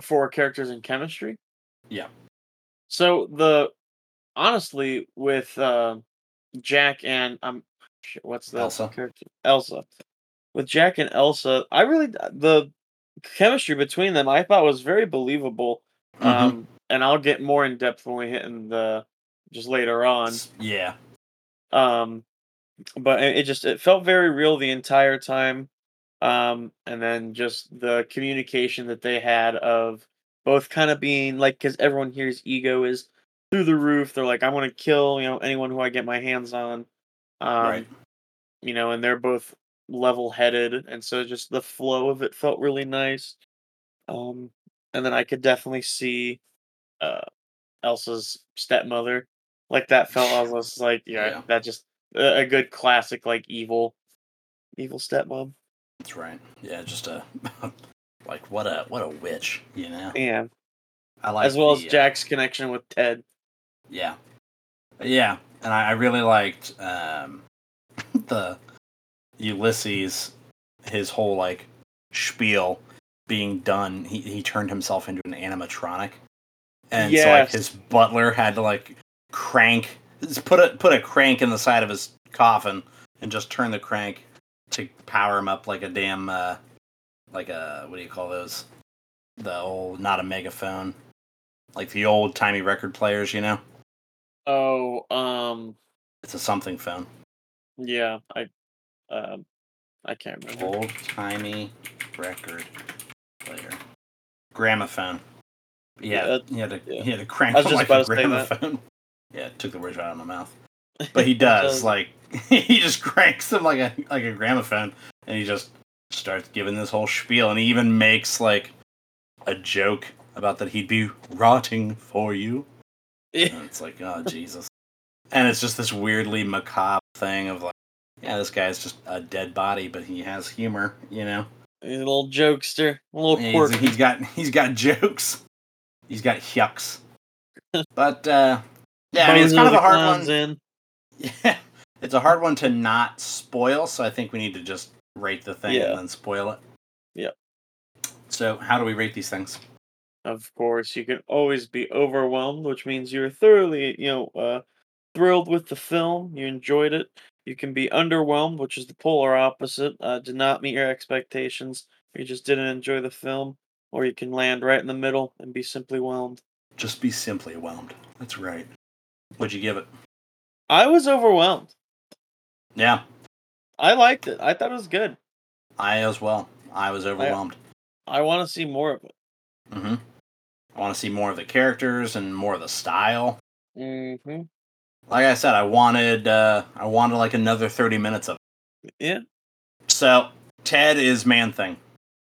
for characters in chemistry. Yeah. So the honestly with uh, Jack and um, shit, what's the Elsa. character Elsa? With Jack and Elsa, I really the chemistry between them I thought was very believable. Mhm. Um, and I'll get more in depth when we hit in the just later on. yeah um but it it just it felt very real the entire time um and then just the communication that they had of both kind of being like because everyone here's ego is through the roof they're like i want to kill you know anyone who i get my hands on. Um right. you know and they're both level headed and so just the flow of it felt really nice. Um and then i could definitely see uh elsa's stepmother. Like that felt i was like yeah, Yeah. that just a, a good classic like evil evil stepmom. That's right. Yeah just a [laughs] like what a what a witch you know? Yeah. I like as well as the, uh, jack's connection with ted Yeah, yeah, and I, I really liked um, [laughs] the Ulysses, his whole like spiel being done. He he turned himself into an animatronic, and so like his butler had to like crank, put a put a crank in the side of his coffin and just turn the crank to power him up like a damn uh, like a what do you call those? The old not a megaphone, like the old timey record players, you know. Oh um It's a something phone. yeah i um i can't remember Old timey record player. Gramophone. Yeah, Yeah, he had to yeah. he had to crank I was [laughs] just like a about to gramophone. Yeah, it took the words right out of my mouth. [laughs] But he does like [laughs] he just cranks him like a like a gramophone, and he just starts giving this whole spiel, and he even makes like a joke about that he'd be rotting for you. And it's like, oh Jesus. And it's just this weirdly macabre thing of like, yeah, this guy's just a dead body, but he has humor, you know. He's a little jokester a little Yeah, quirky he's, he's got he's got jokes. He's got yucks. [laughs] But uh yeah, I mean it's kind of a hard one. in. [laughs] Yeah. It's a hard one to not spoil, so I think we need to just rate the thing Yeah. and then spoil it. Yep. So how do we rate these things? Of course, you can always be overwhelmed, which means you're thoroughly, you know, uh, thrilled with the film. You enjoyed it. You can be underwhelmed, which is the polar opposite. Uh, did not meet your expectations. You just didn't enjoy the film. Or you can land right in the middle and be simply whelmed. Just be simply whelmed. That's right. What'd you give it? I was overwhelmed. Yeah, I liked it. I thought it was good. I as well. I was overwhelmed. I want to see more of it. Mm-hmm. I want to see more of the characters and more of the style. hmm Like I said, I wanted uh, I wanted like another thirty minutes of it. Yeah. So Ted is Man Thing.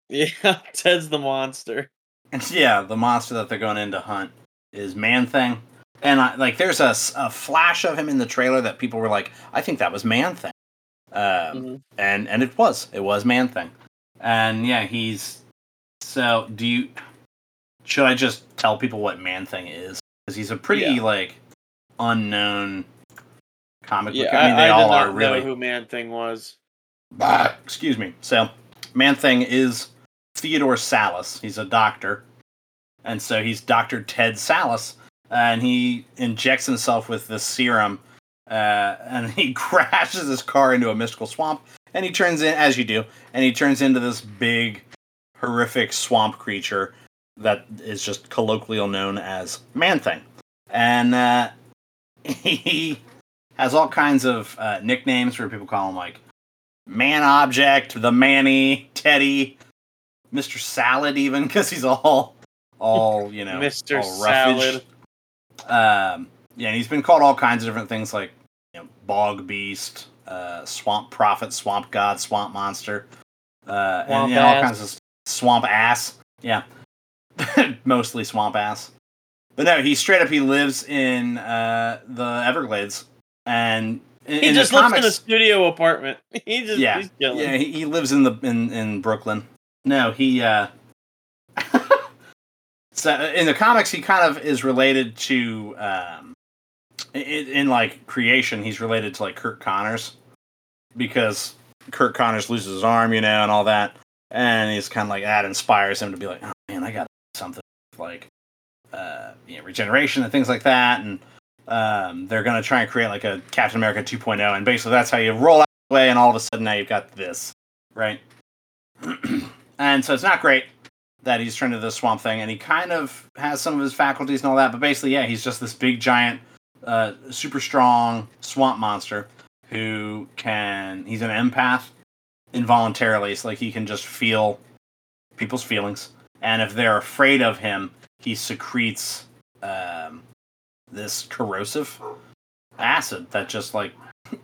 Yeah. [laughs] Ted's the monster. yeah, the monster that they're going in to hunt is Man Thing. And I, like, there's a, a flash of him in the trailer that people were like, "I think that was Man Thing," um, Mhm. and and it was, it was Man Thing. And yeah, he's. So, do you? Should I just tell people what Man Thing is? Because he's a pretty Yeah. like unknown comic book. Yeah. I mean, they I, all are really. know who Man Thing was. Ah, excuse me. So, Man Thing is Theodore Sallis. He's a doctor. And so he's Dr. Ted Sallis. And he injects himself with this serum. Uh, and he [laughs] crashes his car into a mystical swamp. And he turns in, as you do, and he turns into this big, horrific swamp creature that is just colloquially known as Man Thing. And uh, [laughs] he has all kinds of uh, nicknames where people call him, like, Man Object, the Manny, Teddy, Mr. Salad, even [laughs] because he's all, all you know, Mr. all roughaged. Um, yeah, and he's been called all kinds of different things like, you know, Bog Beast, uh, Swamp Prophet, Swamp God, Swamp Monster, uh, and Swamp you know, all kinds of swamp ass. Yeah, mostly swamp ass. But no, he straight up he lives in uh, the Everglades, and in, He in just lives comics, in a studio apartment. [laughs] He just yeah, yeah, he, he lives in the in in Brooklyn. No, he uh [laughs] so in the comics he kind of is related to um i- i- in like creation, he's related to like Curt Connors because Curt Connors loses his arm, you know, and all that, and he's kind of like that inspires him to be like, oh man, I got like uh, you know, regeneration and things like that, and um, they're gonna try and create like a Captain America 2.0, and basically that's how you roll out the way, and all of a sudden now you've got this, right? [clears throat] and so it's not great that he's turned into the swamp thing, and he kind of has some of his faculties and all that, but basically, yeah, he's just this big giant, uh, super strong swamp monster who can. He's an empath involuntarily, so like he can just feel people's feelings, and if they're afraid of him, he secretes um, this corrosive acid that just like [laughs]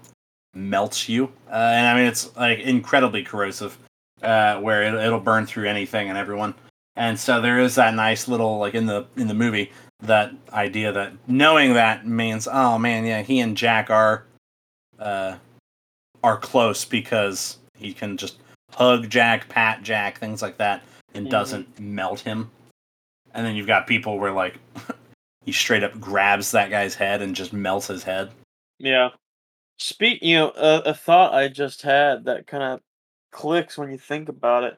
melts you, uh, and I mean it's like incredibly corrosive, uh, where it, it'll burn through anything and everyone. And so there is that nice little like in the in the movie that idea that knowing that means oh man yeah he and Jack are uh are close because he can just hug Jack, pat Jack, things like that, and Mhm. doesn't melt him. And then you've got people where like [laughs] he straight up grabs that guy's head and just melts his head. Yeah. Speak, you know, a, a thought I just had that kind of clicks when you think about it.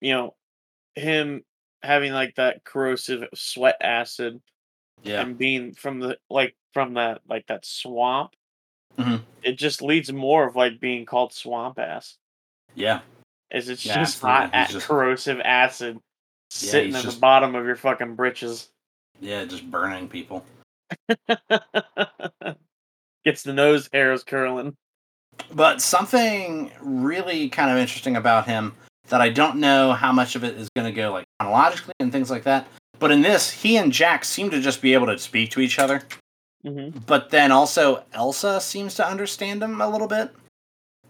You know, him having like that corrosive sweat acid Yeah. and being from the like from that like that swamp. Mhm. It just leads more of like being called swamp ass. Yeah. Is it's Yeah, just hot absolutely. He's a- just- corrosive acid sitting he's at just- the bottom of your fucking britches. Yeah, just burning people. [laughs] Gets the nose hairs curling. But something really kind of interesting about him that I don't know how much of it is going to go like chronologically and things like that. But in this, he and Jack seem to just be able to speak to each other. hmm But then also Elsa seems to understand him a little bit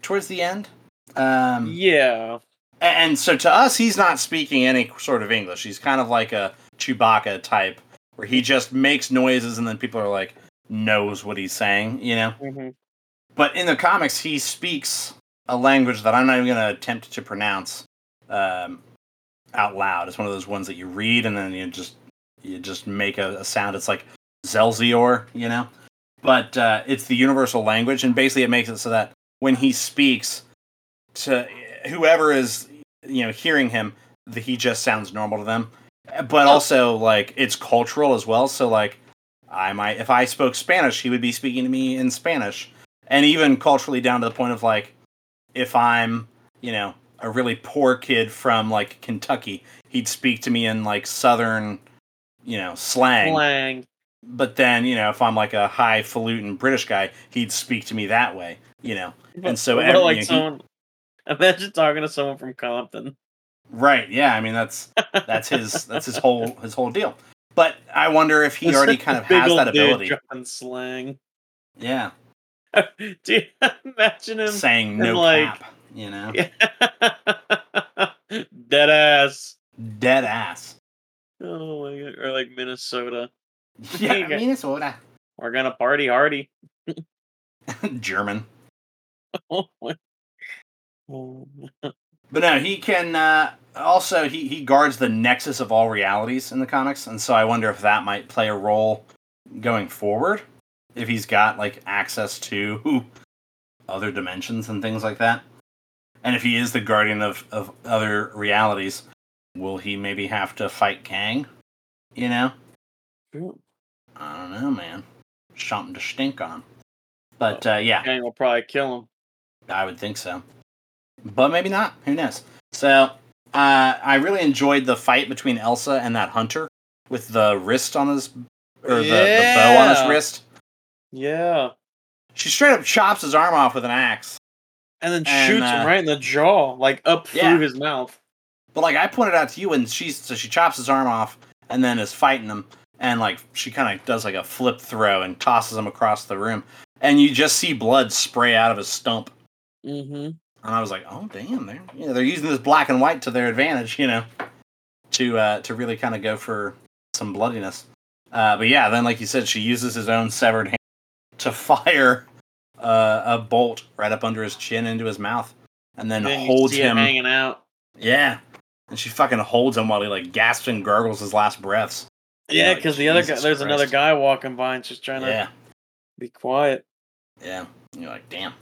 towards the end. Um, Yeah. and so to us, he's not speaking any sort of English. He's kind of like a Chewbacca type, where he just makes noises and then people are like knows what he's saying, you know. hmm But in the comics, he speaks a language that I'm not even going to attempt to pronounce um, out loud. It's one of those ones that you read and then you just you just make a, a sound. It's like Zelzior, you know. But uh, it's the universal language, and basically it makes it so that when he speaks to whoever is you know hearing him, that he just sounds normal to them. But also like it's cultural as well. So like I might if I spoke Spanish, he would be speaking to me in Spanish and even culturally down to the point of like if i'm you know a really poor kid from like kentucky he'd speak to me in like southern you know slang Slang. but then you know if i'm like a highfalutin british guy he'd speak to me that way you know And so every- like you know, someone. [laughs] Imagine talking to someone from Compton. right yeah i mean that's that's his [laughs] that's his whole his whole deal but i wonder if he already kind of has that ability dropping slang. yeah [laughs] Do you imagine him? saying no like- cap you know Dead ass. dead ass Oh my god. Or like Minnesota. yeah minnesota We're gonna party hardy. german Oh my. [laughs] But no, he can uh, also he he guards the nexus of all realities in the comics, and so I wonder if that might play a role going forward. If he's got like access to [laughs] other dimensions and things like that, and if he is the guardian of of other realities, will he maybe have to fight Kang? You know. I don't know, man. Something to stink on. But uh, yeah, Kang will probably kill him. I would think so. But maybe not. Who knows? So, uh, I really enjoyed the fight between Elsa and that hunter with the wrist on his, or the, the bow on his wrist. Yeah. She straight up chops his arm off with an axe. And then And, shoots uh, him right in the jaw, like up Yeah. through his mouth. But like I pointed out to you, and she's so she chops his arm off and then is fighting him, and like she kind of does like a flip throw and tosses him across the room, and you just see blood spray out of his stump. Mm-hmm. And I was like, oh damn, they're you know, they're using this black and white to their advantage, you know, to uh, to really kind of go for some bloodiness. Uh, but yeah, then like you said, she uses his own severed hand to [laughs] fire uh, a bolt right up under his chin into his mouth, and then holds him. hanging out. Yeah, and she fucking holds him while he like gasps and gurgles his last breaths. Yeah, like, because the other guy, there's another guy walking by and she's trying to Yeah, Be quiet. Yeah. And you're like, damn.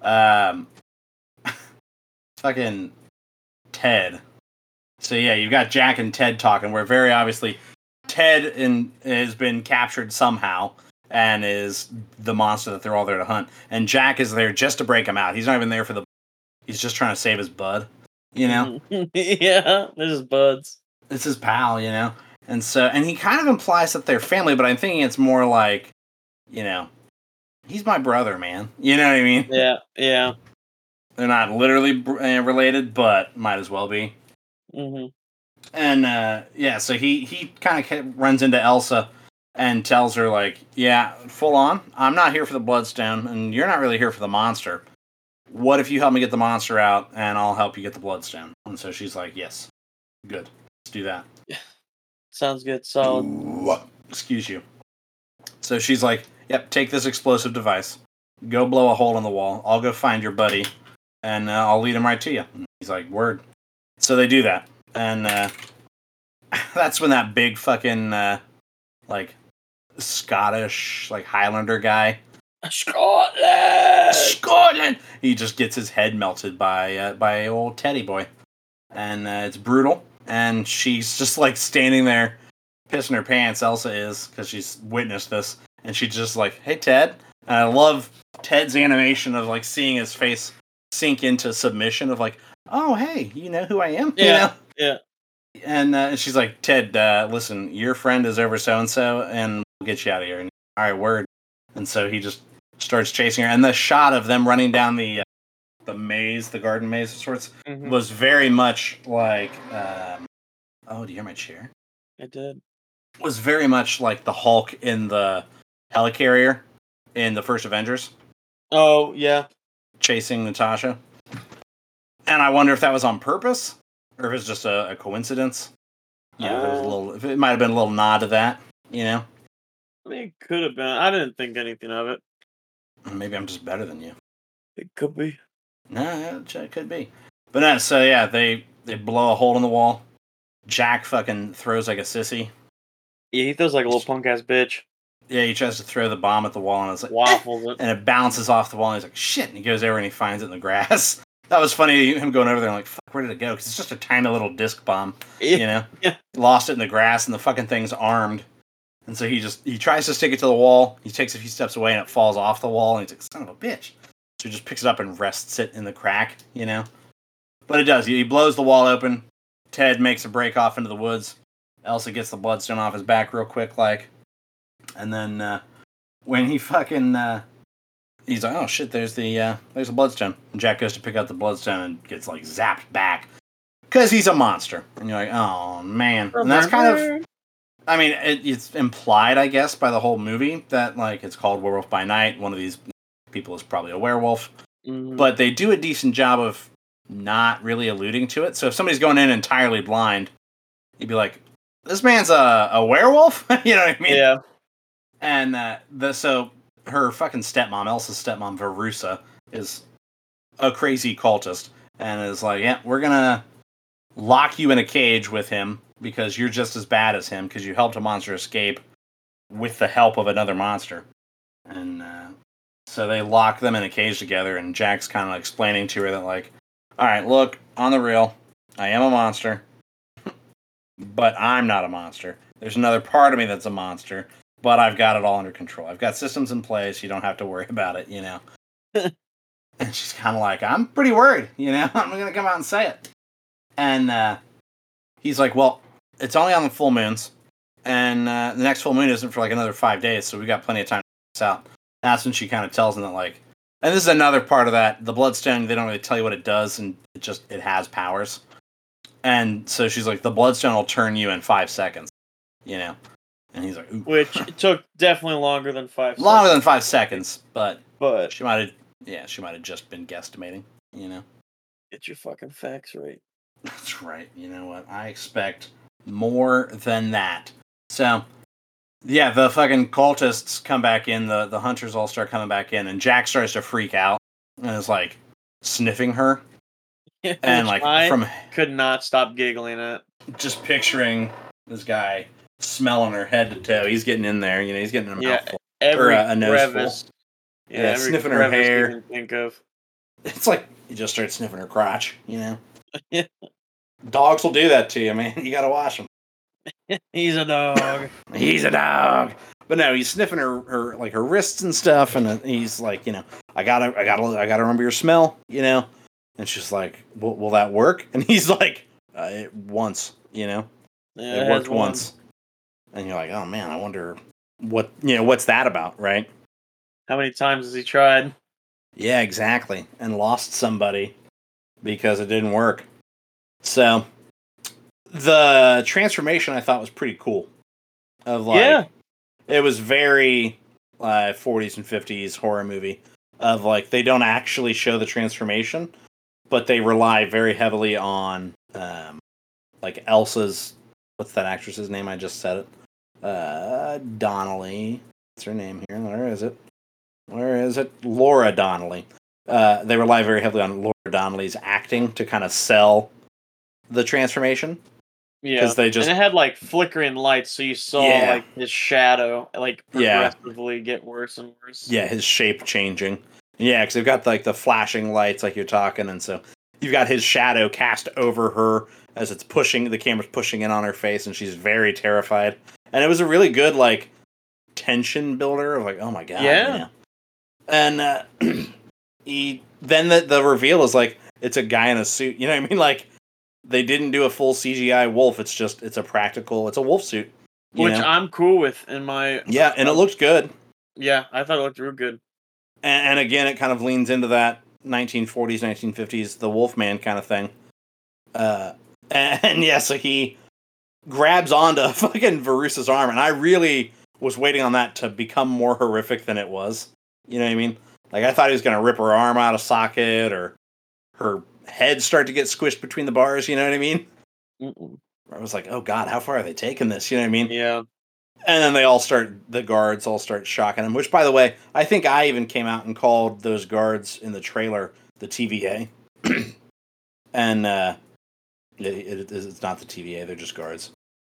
Um, fucking Ted. So yeah, you've got Jack and Ted talking. Where very obviously Ted in, has been captured somehow and is the monster that they're all there to hunt. And Jack is there just to break him out. He's not even there for the. He's just trying to save his bud. You know, [laughs] yeah, this is buds. it's his pal. You know, and so and he kind of implies that they're family, but I'm thinking it's more like, you know, he's my brother, man. You know what I mean? Yeah, yeah. They're not literally uh, related, but might as well be. hmm And uh, yeah, so he he kind of runs into Elsa and tells her like, "Yeah, full on. I'm not here for the Bloodstone, and you're not really here for the monster. What if you help me get the monster out, and I'll help you get the Bloodstone?" And so she's like, "Yes, good. Let's do that." [laughs] Sounds good. Solid. Ooh, Excuse you. So she's like, "Yep, take this explosive device. Go blow a hole in the wall. I'll go find your buddy, and uh, I'll lead him right to you." And he's like, "Word." So they do that, and uh, [laughs] that's when that big fucking uh, like Scottish like Highlander guy, Scotland. Scotland, he just gets his head melted by uh, by old Teddy boy, and uh, it's brutal. And she's just like standing there, pissing her pants. Elsa is because she's witnessed this, and she's just like, "Hey, Ted." And I love Ted's animation of like seeing his face sink into submission of like, "Oh, hey, you know who I am?" You Yeah, know? yeah. And uh, she's like, "Ted, uh, listen, your friend is over so and so, and we'll get you out of here." And all right, word. And so he just starts chasing her, and the shot of them running down the uh, the maze, the garden maze of sorts, Mhm. was very much like. Um, oh, do you hear my chair? I did. Was very much like the Hulk in the helicarrier in the first Avengers, Oh yeah. Chasing Natasha. And I wonder if that was on purpose, or if it's just a, a coincidence. Yeah, know, there was a Uh. little. It might have been a little nod to that. You know, I mean, it could have been. I didn't think anything of it. maybe I'm just better than you. It could be. No, it could be. But no, so yeah, they they blow a hole in the wall. Jack fucking throws like a sissy. Yeah, he throws like a little punk ass bitch. Yeah, he tries to throw the bomb at the wall, and it's like Waffles eh, it. and it bounces off the wall. And he's like, "Shit!" And he goes over and he finds it in the grass. [laughs] That was funny. Him going over there, and like, "Fuck, where did it go?" Because it's just a tiny little disc bomb. You know, Yeah. lost it in the grass, and the fucking thing's armed. And so he just he tries to stick it to the wall. He takes a few steps away, and it falls off the wall. And he's like, "Son of a bitch!" So he just picks it up and rests it in the crack. You know, but it does. He blows the wall open. Ted makes a break off into the woods. Elsa gets the bloodstone off his back real quick, like, and then uh, when he fucking uh, he's like, "Oh shit, there's the uh, there's a bloodstone." And Jack goes to pick up the bloodstone and gets like zapped back because he's a monster. And you're like, "Oh man," and that's kind of I mean, it, it's implied, I guess, by the whole movie that like it's called Werewolf by Night. One of these people is probably a werewolf, Mhm. but they do a decent job of not really alluding to it. So if somebody's going in entirely blind, you'd be like, "This man's a, a werewolf," [laughs] you know what I mean? yeah. And uh, the so her fucking stepmom, Elsa's stepmom, Verussa, is a crazy cultist and is like, yeah, we're gonna lock you in a cage with him because you're just as bad as him because you helped a monster escape with the help of another monster. And uh, so they lock them in a cage together, and Jack's kind of explaining to her that, like, all right, look, on the real, I am a monster, but I'm not a monster. There's another part of me that's a monster, but I've got it all under control. I've got systems in place. You don't have to worry [laughs] about it, you know. [laughs] and she's kind of like, I'm pretty worried, you know. [laughs] I'm gonna come out and say it. And uh, he's like, well, it's only on the full moons, and uh, the next full moon isn't for like another five days, so we got plenty of time to this out. That's when she kind of tells him that, like, and this is another part of that. The bloodstone, they don't really tell you what it does, and it just it has powers. And so she's like, the bloodstone will turn you in five seconds, you know. And he's like, Ooh. Which it took definitely longer than five. longer seconds, than five seconds, but but she might have, yeah, she might have just been guesstimating, you know. get your fucking facts right. [laughs] That's right. You know what? I expect more than that. So, yeah, the fucking cultists come back in. The the hunters all start coming back in, and Jack starts to freak out and is like sniffing her, [laughs] and like I from could not stop giggling at. just picturing this guy smelling her head to toe. He's getting in there. You know, he's getting a Yeah. mouthful. every a nose crevice. Yeah, every sniffing her hair. Think of. It's like you just start sniffing her crotch, you know. [laughs] Dogs will do that to you, man. [laughs] You gotta watch them. [laughs] He's a dog. He's a dog. But no, he's sniffing her, her like her wrists and stuff, and uh, he's like, you know, I gotta, I gotta, I gotta remember your smell, you know. And she's like, will, will that work? And he's like, uh, it, once, you know, Yeah, it has worked once. And you're like, oh man, I wonder what, you know, what's that about, right? How many times has he tried? Yeah, exactly. And lost somebody because it didn't work. So the transformation I thought was pretty cool. Of like Yeah. it was very uh, 40s and 50s horror movie of like they don't actually show the transformation, but they rely very heavily on um, like Elsa's what's that actress's name? I just said it. Uh, Donnelly. What's her name here? Where is it? Where is it? Laura Donnelly. Uh, they rely very heavily on Laura Donnelly's acting to kind of sell the transformation. Yeah. 'Cause they just- and it had like flickering lights, so you saw Yeah. like his shadow like Yeah. progressively get worse and worse. Yeah, his shape changing. Yeah, because they've got like the flashing lights, like you're talking, and so you've got his shadow cast over her as it's pushing. The camera's pushing in on her face, and she's very terrified. And it was a really good like tension builder of like, oh my god, Yeah. know? And uh, [clears throat] he then the the reveal is like it's a guy in a suit. You know what I mean? Like they didn't do a full CGI wolf. It's just it's a practical. It's a wolf suit. Which know? I'm cool with in my yeah, and it looked good. Yeah, I thought it looked real good. and, and again, it kind of leans into that 1940s, 1950s, the Wolfman kind of thing. Uh, and, [laughs] and yeah, so he grabs onto [laughs] fucking Verussa's arm, and I really was waiting on that to become more horrific than it was. You know what I mean? Like I thought he was gonna rip her arm out of socket, or her head start to get squished between the bars. You know what I mean? Mm-mm. I was like, oh god, how far are they taking this? You know what I mean? Yeah. And then they all start, the guards all start shocking him, which, by the way, I think I even came out and called those guards in the trailer the TVA. [clears throat] and uh, it, it, it's not the TVA, they're just guards.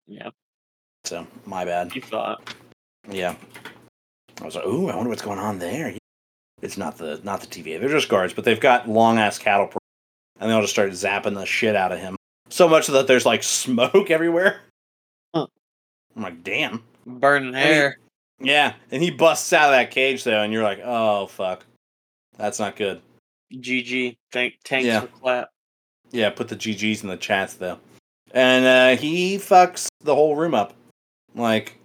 Yeah. So, my bad. You thought. Yeah. I was like, ooh, I wonder what's going on there. It's not the not the TVA. They're just guards, but they've got long ass cattle, pro- and they all just start zapping the shit out of him. So much that there's like smoke [laughs] everywhere. Huh. I'm like, damn. Burning hair. Yeah, and he busts out of that cage though, and you're like, oh fuck, that's not good. GG. Thank tanks Yeah. for clap. Yeah, put the GGs in the chats though, and uh, he fucks the whole room up. Like,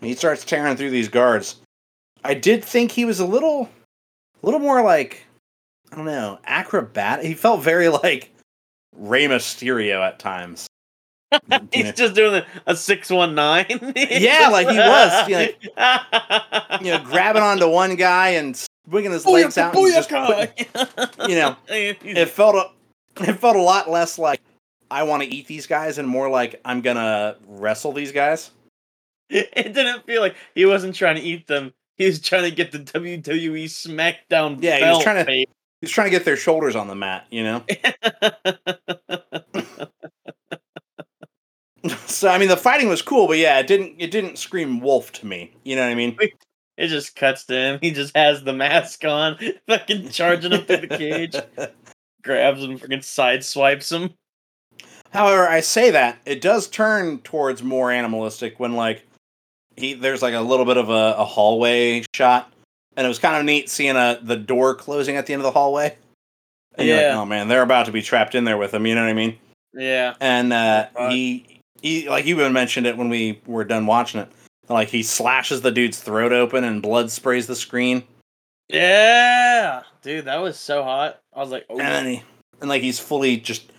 he starts tearing through these guards. I did think he was a little, a little more like, I don't know, acrobat. He felt very like Rey Mysterio at times. [laughs] He's know? just doing a, six one nine. [laughs] Yeah, like he was, [laughs] like, you know, grabbing onto one guy and swinging his legs out. And just putting, you know, it felt [laughs] it felt a lot less like I want to eat these guys and more like I'm gonna wrestle these guys. [laughs] it didn't feel like he wasn't trying to eat them. He was trying to get the WWE SmackDown Yeah, he was trying to- babe. He's trying to get their shoulders on the mat, you know. [laughs] so I mean, the fighting was cool, but yeah, it didn't it didn't scream wolf to me. You know what I mean? it just cuts to him. He just has the mask on, fucking charging up to the cage, grabs him, fucking sideswipes him. However, I say that it does turn towards more animalistic when like he there's like a little bit of a, a hallway shot, and it was kind of neat seeing a the door closing at the end of the hallway. And you're like, Yeah. oh man, they're about to be trapped in there with him. You know what I mean? Yeah, And uh, Right. he he like you even mentioned it when we were done watching it. Like he slashes the dude's throat open and blood sprays the screen, yeah, dude, that was so hot. I was like, oh, and then he and like he's fully just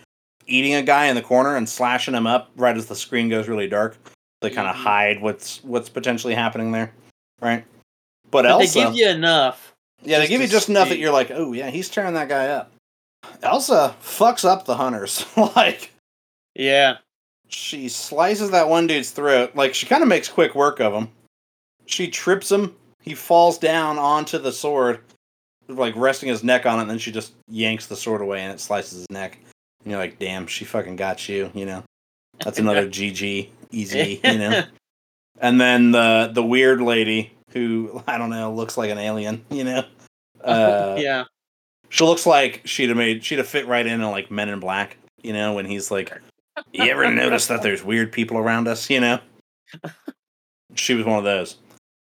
eating a guy in the corner and slashing him up right as the screen goes really dark. They kind of Mhm. hide what's what's potentially happening there, right? But, but Elsa, they give you enough. yeah, they give you just enough that you're like, oh yeah, he's tearing that guy up. Elsa fucks up the hunters, [laughs] like Yeah, she slices that one dude's throat. Like she kind of makes quick work of him. She trips him. He falls down onto the sword, like resting his neck on it. And then she just yanks the sword away and it slices his neck. And you're like, damn, she fucking got you. You know, that's another [laughs] GG, easy. [laughs] You know. And then the the weird lady who [laughs] I don't know looks like an alien. You know, uh, yeah. she looks like she'd have made she'd have fit right in on like Men in Black. You know, when he's like, "You ever notice that there's weird people around us?" You know, she was one of those.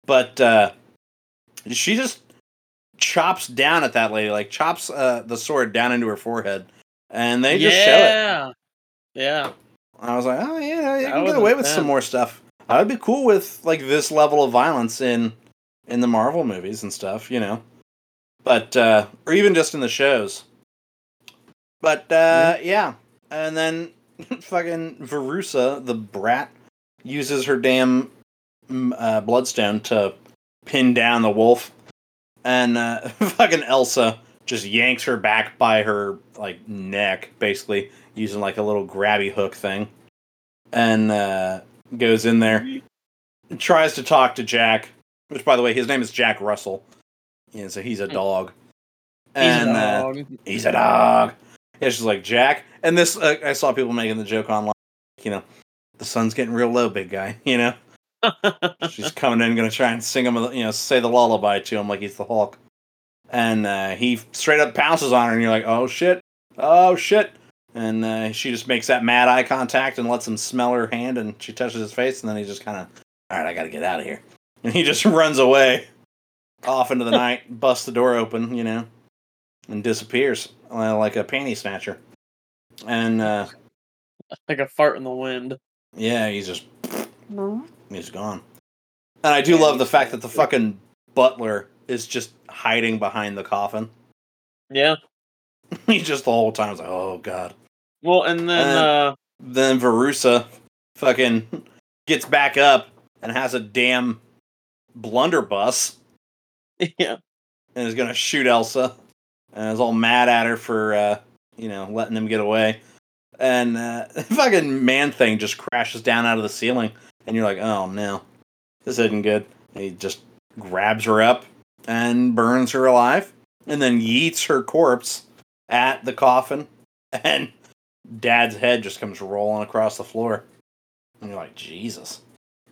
But uh, she just chops down at that lady, like chops uh, the sword down into her forehead, and they just show it. yeah. Yeah. I was like, oh yeah, you can get away with some more stuff. I would be cool with like this level of violence in in the Marvel movies and stuff, you know. But uh or even just in the shows. But uh yeah. And then [laughs] fucking Verussa, the brat, uses her damn mm, uh, bloodstone to pin down the wolf. And uh [laughs] fucking Elsa just yanks her back by her like neck, basically using like a little grabby hook thing, and uh, goes in there, and tries to talk to Jack, which by the way, his name is Jack Russell. Yeah, so he's a dog. He's and a uh, dog. he's a dog. Yeah, she's like Jack, and this uh, I saw people making the joke online. You know, the sun's getting real low, big guy. [laughs] You know, she's coming in, gonna try and sing him, you know, say the lullaby to him like he's the Hulk, and uh, he straight up pounces on her, and you're like, oh shit, oh shit, and uh, she just makes that mad eye contact and lets him smell her hand, and she touches his face, and then he just kind of, all right, I gotta get out of here, and he just [laughs] runs away, off into the [laughs] night, busts the door open, you know, and disappears uh, like a panty snatcher, and uh, [laughs] like a fart in the wind. yeah, he's just he's gone. And I do love the fact that the fucking butler is just hiding behind the coffin. [laughs] Yeah. he just the whole time was like, "Oh god." Well, and then uh, Then Verussa fucking gets back up and has a damn blunderbuss [laughs] yeah, and is gonna shoot Elsa and is all mad at her for uh, you know letting him get away. And uh, [laughs] fucking man thing just crashes down out of the ceiling, and you're like, "Oh no, this isn't good." And he just grabs her up and burns her alive, and then yeets her corpse at the coffin, [laughs] and Dad's head just comes rolling across the floor, and you're like, "Jesus."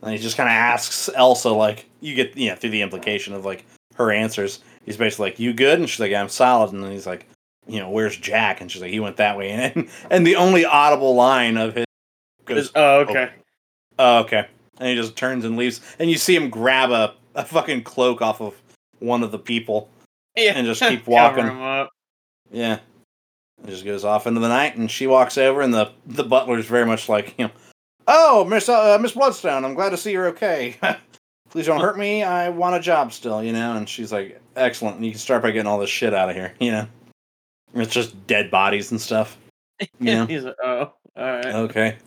And he just kind of asks Elsa, like, you get, you know, through the implication of like her answers. He's basically like, "You good?" And she's like, "I'm solid." And then he's like, "You know, where's Jack?" And she's like, "He went that way." And [laughs] and the only audible line of his goes, oh okay. Oh, "Oh, okay." And he just turns and leaves. And you see him grab a a fucking cloak off of one of the people. Yeah, And just [laughs] keep walking. Yeah. And just goes off into the night, and she walks over, and the the butler's very much like, you know, "Oh, Miss uh, Miss Bloodstone, I'm glad to see you're okay." [laughs] Please don't hurt me. I want a job still, you know. And she's like, "Excellent." And you can start by getting all this shit out of here, you know. It's just dead bodies and stuff. [laughs] You know. He's like, oh, all right. Okay.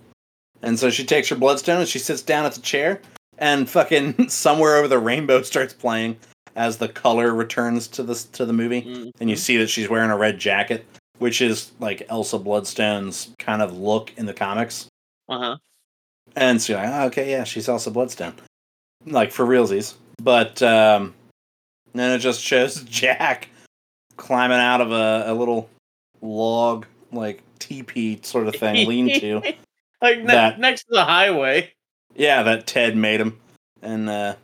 And so she takes her bloodstone and she sits down at the chair, and fucking [laughs] somewhere over the rainbow starts playing as the color returns to the to the movie, Mm. and you see that she's wearing a red jacket, which is like Elsa Bloodstone's kind of look in the comics. Uh huh. And so you're like, oh, okay, yeah, she's Elsa Bloodstone, like for realsies. But um, then it just shows [laughs] Jack climbing out of a, a little log, like teepee sort of thing, lean to. [laughs] like ne- That- next to the highway. Yeah, that Ted made him. And uh,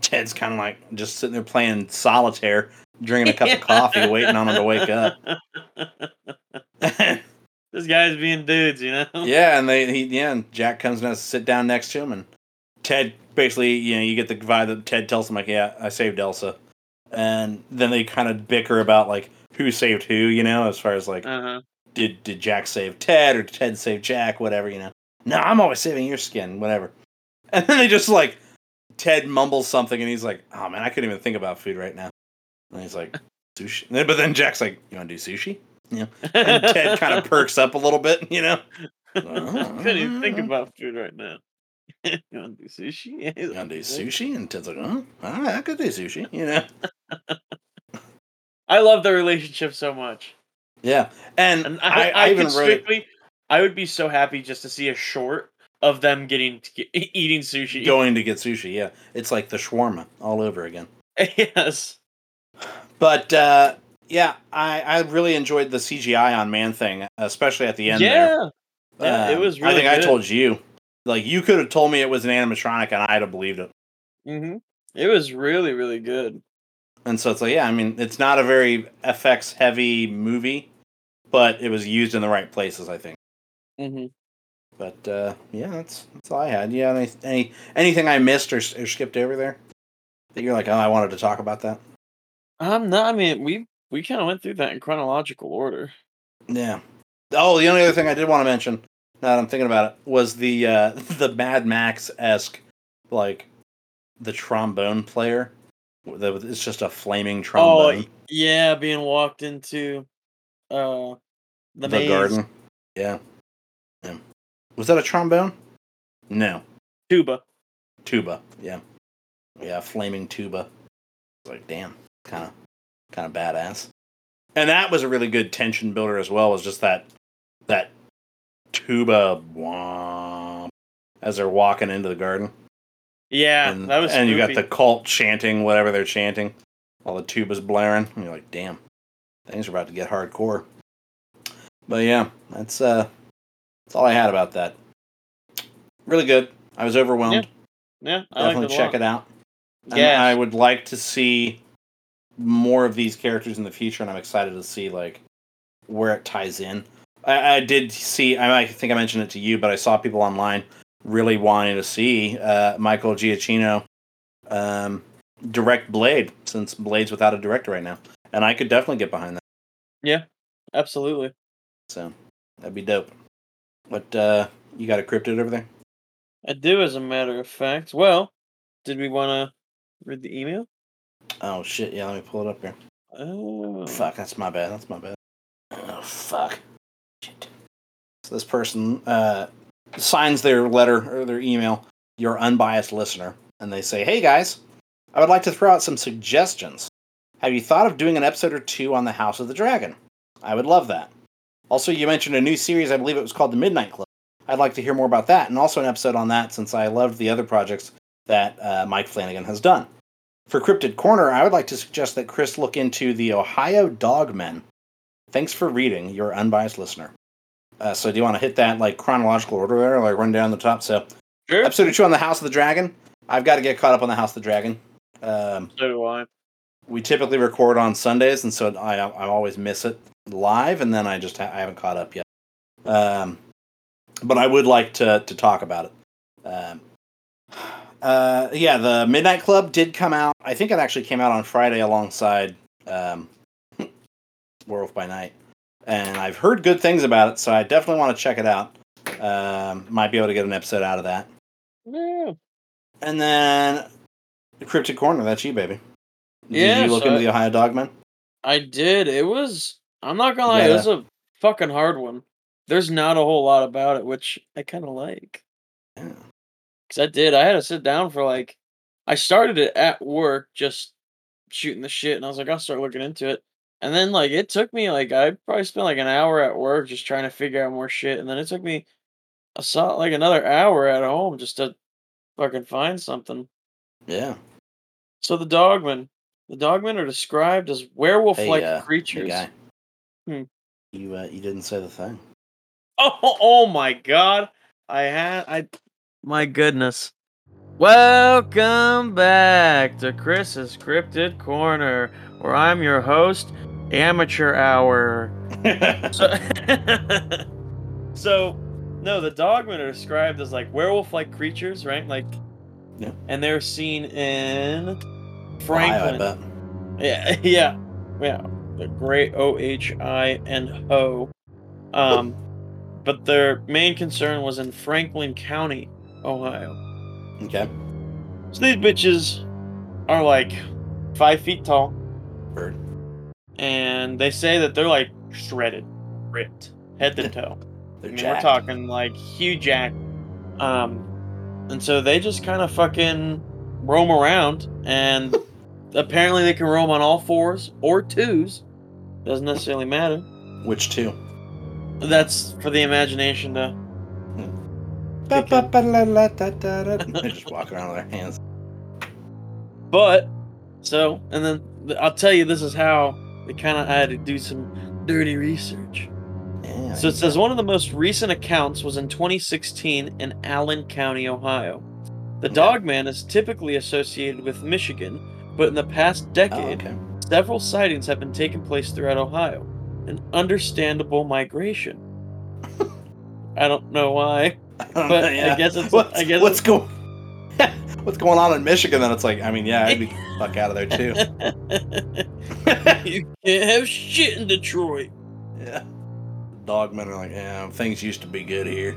Ted's kind of like just sitting there playing solitaire, drinking a cup of coffee, [laughs] waiting on him to wake up. [laughs] this guy's being dudes, you know. yeah, and they he yeah, and Jack comes and has to sit down next to him, and Ted basically, you know, you get the vibe that Ted tells him like, "Yeah, I saved Elsa," and then they kind of bicker about like who saved who, you know, as far as like Uh huh. Did did Jack save Ted or did Ted save Jack, whatever, you know. No, I'm always saving your skin, whatever. [laughs] And then they just like Ted mumbles something and he's like, "Oh man, I couldn't even think about food right now." And he's like, [laughs] "Sushi." Then- But then Jack's like, "You want to do sushi?" Yeah. And [laughs] Ted kind of perks up a little bit, you know. Couldn't even think about food right now. you want to do sushi? Yeah, You want to do sushi? And Ted's like, "Oh, all right, I could do sushi," you know. I love the relationship so much, Yeah, and, and I, I, I, I, even wrote. I would be so happy just to see a short of them getting get, [laughs] eating sushi. [laughs] Going to get sushi, yeah. It's like the shawarma all over again. yes. But uh, yeah, I, I really enjoyed the CGI on Man Thing, especially at the end there. Yeah. Yeah, it was I really think I told you. Like you could have told me it was an animatronic and I'd have believed it. hmm It was really, really good. And so it's like, yeah, I mean, it's not a very FX heavy movie, but it was used in the right places, I think. hmm But uh, yeah, that's that's all I had. Yeah, any, any anything I missed or, or skipped over there that you're like, oh, I wanted to talk about that. Um, no, I mean we we kind of went through that in chronological order. Yeah. Oh, the only other thing I did want to mention, now that I'm thinking about it, was the uh, [laughs] the Mad Max esque, like the trombone player. It's just a flaming Oh, trombone. yeah, being walked into uh the, the garden. Yeah. yeah. Was that a trombone? No. tuba. Tuba. Yeah. Yeah, flaming tuba. Like, damn, kind of, kind of badass. And that was a really good tension builder as well. Was just that, that tuba womp as they're walking into the garden. Yeah, and, that was. and you got the cult chanting whatever they're chanting, while the tuba's blaring. And you're like, damn, things are about to get hardcore. But yeah, that's uh, that's all I had about that. Really good. I was overwhelmed. Yeah, I Definitely it check lot. it out. Yeah, I would like to see more of these characters in the future, and I'm excited to see like where it ties in. I, I did see. I, I think I mentioned it to you, but I saw people online really wanting to see uh, Michael Giacchino um, direct Blade, since Blade's without a director right now, and I could definitely get behind that. Yeah, absolutely. So that'd be dope. What uh, you got a cryptid over there? I do, as a matter of fact. Well, did we want to read the email? Oh shit! Yeah, let me pull it up here. Oh, Fuck, that's my bad. That's my bad. Oh, fuck. Shit. So this person uh, signs their letter or their email, your unbiased listener, and they say, Hey guys, I would like to throw out some suggestions. Have you thought of doing an episode or two on the House of the Dragon? I would love that. Also, you mentioned a new series, I believe it was called The Midnight Club. I'd like to hear more about that, and also an episode on that since I loved the other projects that uh, Mike Flanagan has done. For Cryptid Corner, I would like to suggest that Chris look into the Ohio Dogmen. Thanks for reading, your unbiased listener. Uh, so, do you want to hit that like chronological order there, like run down the top? So, sure. episode two on the House of the Dragon. I've got to get caught up on the House of the Dragon. Um, So do I. we typically record on Sundays, and so I I always miss it live, and then I just ha- I haven't caught up yet. Um, but I would like to to talk about it. Um, uh, yeah, the Midnight Club did come out. I think it actually came out on Friday alongside um, [laughs] Werewolf by Night, and I've heard good things about it, so I definitely want to check it out. Um, might be able to get an episode out of that. Yeah. And then the Cryptic Corner. That's you, baby. Did Yeah, you look so into the Ohio Dogman? I did. It was. I'm not gonna lie. Yeah. It was a fucking hard one. There's not a whole lot about it, which I kind of like. Yeah. Cause I did. I had to sit down for like. I started it at work, just shooting the shit, and I was like, I'll start looking into it. And then like it took me like I probably spent like an hour at work just trying to figure out more shit, and then it took me a saw like another hour at home just to fucking find something. Yeah. So the dogmen, the dogmen are described as werewolf-like Hey, uh, creatures. Hmm. You uh, you didn't say the thing. Oh, [laughs] oh my god. I had I my goodness. Welcome back to Chris's Cryptid Corner, where I'm your host, Amateur Hour. [laughs] So, [laughs] so no, the dogmen are described as like werewolf-like creatures, right? Like, Yeah. and they're seen in Franklin. Yeah, yeah, yeah. The great O H I N O. Um, but their main concern was in Franklin County, Ohio. Okay. So these bitches are like five feet tall, Bird. and they say that they're like shredded, ripped, head to [laughs] toe. I mean, we're talking like huge jack. Um, and so they just kind of fucking roam around, and [laughs] apparently they can roam on all fours or twos. Doesn't necessarily matter. Which two? That's for the imagination to. Ba- ba- ba- la- la- da- da- da. They just walk around with their hands. But so, and then I'll tell you, this is how they kind of had to do some dirty research. Yeah. So it says one of the most recent accounts was in 2016 in Allen County, Ohio. The Yeah. Dogman is typically associated with Michigan, but in the past Oh, decade, okay. Several sightings have been taking place throughout Ohio. An understandable migration. [laughs] I don't know why. But I guess it's- what's, I guess what's it's- going [laughs] what's going on in Michigan. Then it's like, I mean, yeah, I'd be [laughs] fuck out of there too. you can't have shit in Detroit. yeah, dogmen are like, yeah, things used to be good here.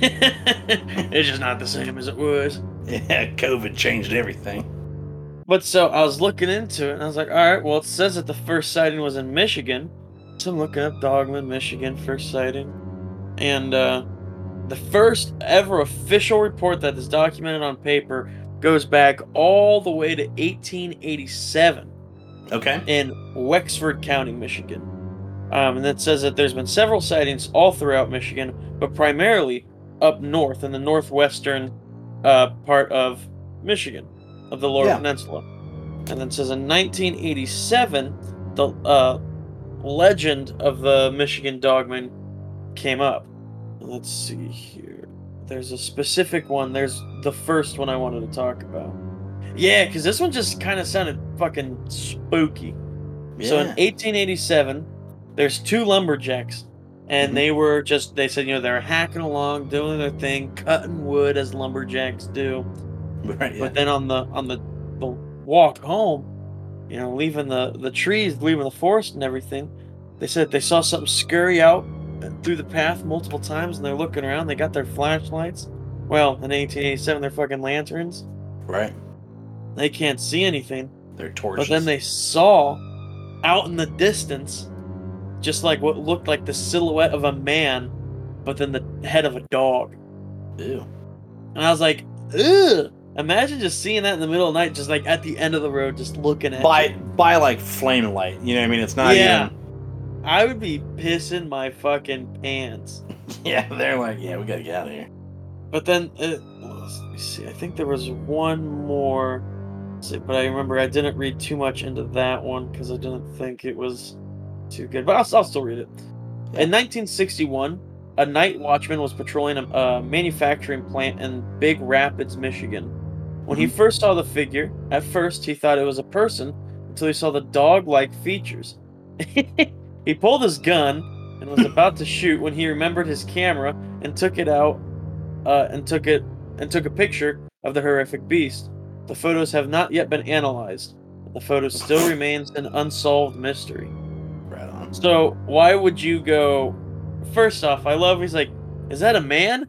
it's just not the same as it was. Yeah, COVID changed everything. But so I was looking into it and I was like, all right, well, it says that the first sighting was in Michigan. So I'm looking up Dogman, Michigan, first sighting. And uh, the first ever official report that is documented on paper goes back all the way to 1887 Okay. in Wexford County, Michigan. Um, and it says that there's been several sightings all throughout Michigan, but primarily up north in the northwestern uh, part of Michigan, of the Lower Yeah. Peninsula. And then it says in 1987, the uh, legend of the Michigan Dogman came up. Let's see here. There's a specific one. There's the first one I wanted to talk about. Yeah, because this one just kind of sounded fucking spooky. Yeah. So in 1887, there's two lumberjacks, and Mhm. they were just they said you know they're hacking along, doing their thing, cutting wood as lumberjacks do. [laughs] Right, yeah. But then on the on the the walk home, you know, leaving the the trees, leaving the forest and everything, they said they saw something scurry out through the path multiple times, and they're looking around. They got their flashlights. Well, in 1887, they're fucking lanterns. right. They can't see anything. They're torches. But then they saw out in the distance just like what looked like the silhouette of a man, but then the head of a dog. Ew. And I was like, ugh. Imagine just seeing that in the middle of the night, just like at the end of the road, just looking at by you. by like flame light. You know what I mean? It's not Yeah. even. I would be pissing my fucking pants. [laughs] Yeah, they're like, yeah, we gotta get out of here. But then, uh, let me see. I think there was one more. see, But I remember I didn't read too much into that one because I didn't think it was too good. But I'll, I'll still read it. In 1961, a night watchman was patrolling a, a manufacturing plant in Big Rapids, Michigan. When he first saw the figure, at first he thought it was a person until he saw the dog like features. [laughs] he pulled his gun and was [laughs] about to shoot when he remembered his camera and took it out uh, and took it and took a picture of the horrific beast. The photos have not yet been analyzed. The photo still [laughs] remains an unsolved mystery. Right on. So why would you go? First off, I love. He's like, is that a man?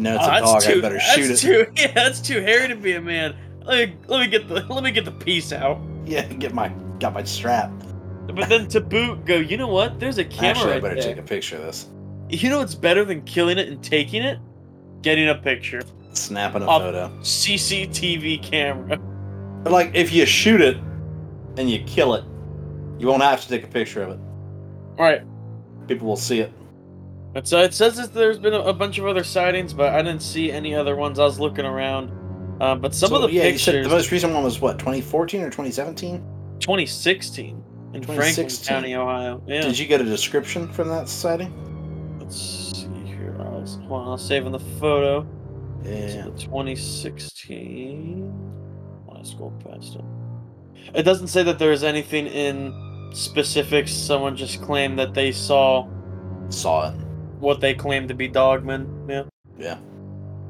No, it's Oh, a dog. too- I better shoot it. Too, [laughs] yeah, that's too hairy to be a man. Let me, let me get the let me get the piece out. Yeah, get my got my strap. But then to boot, go. You know what? There's a camera Actually, I better take a picture of this. You know what's better than killing it and taking it? Getting a picture. Snapping a Up. photo. CCTV camera. But like, if you shoot it and you kill it, you won't have to take a picture of it. All right. People will see it. But so it says that there's been a, a bunch of other sightings, but I didn't see any other ones. I was looking around. Uh, but some So, of the yeah, you said pictures, the most recent one was what, 2014 or 2017? 2016 in Franklin County, Ohio. Yeah. Did you get a description from that sighting? Let's see here. I was, hold on, I was saving the photo. Yeah. So 2016. I scroll past it. It doesn't say that there is anything in specifics. Someone just claimed that they saw Saw it. What they claim to be dogmen. Yeah. Yeah.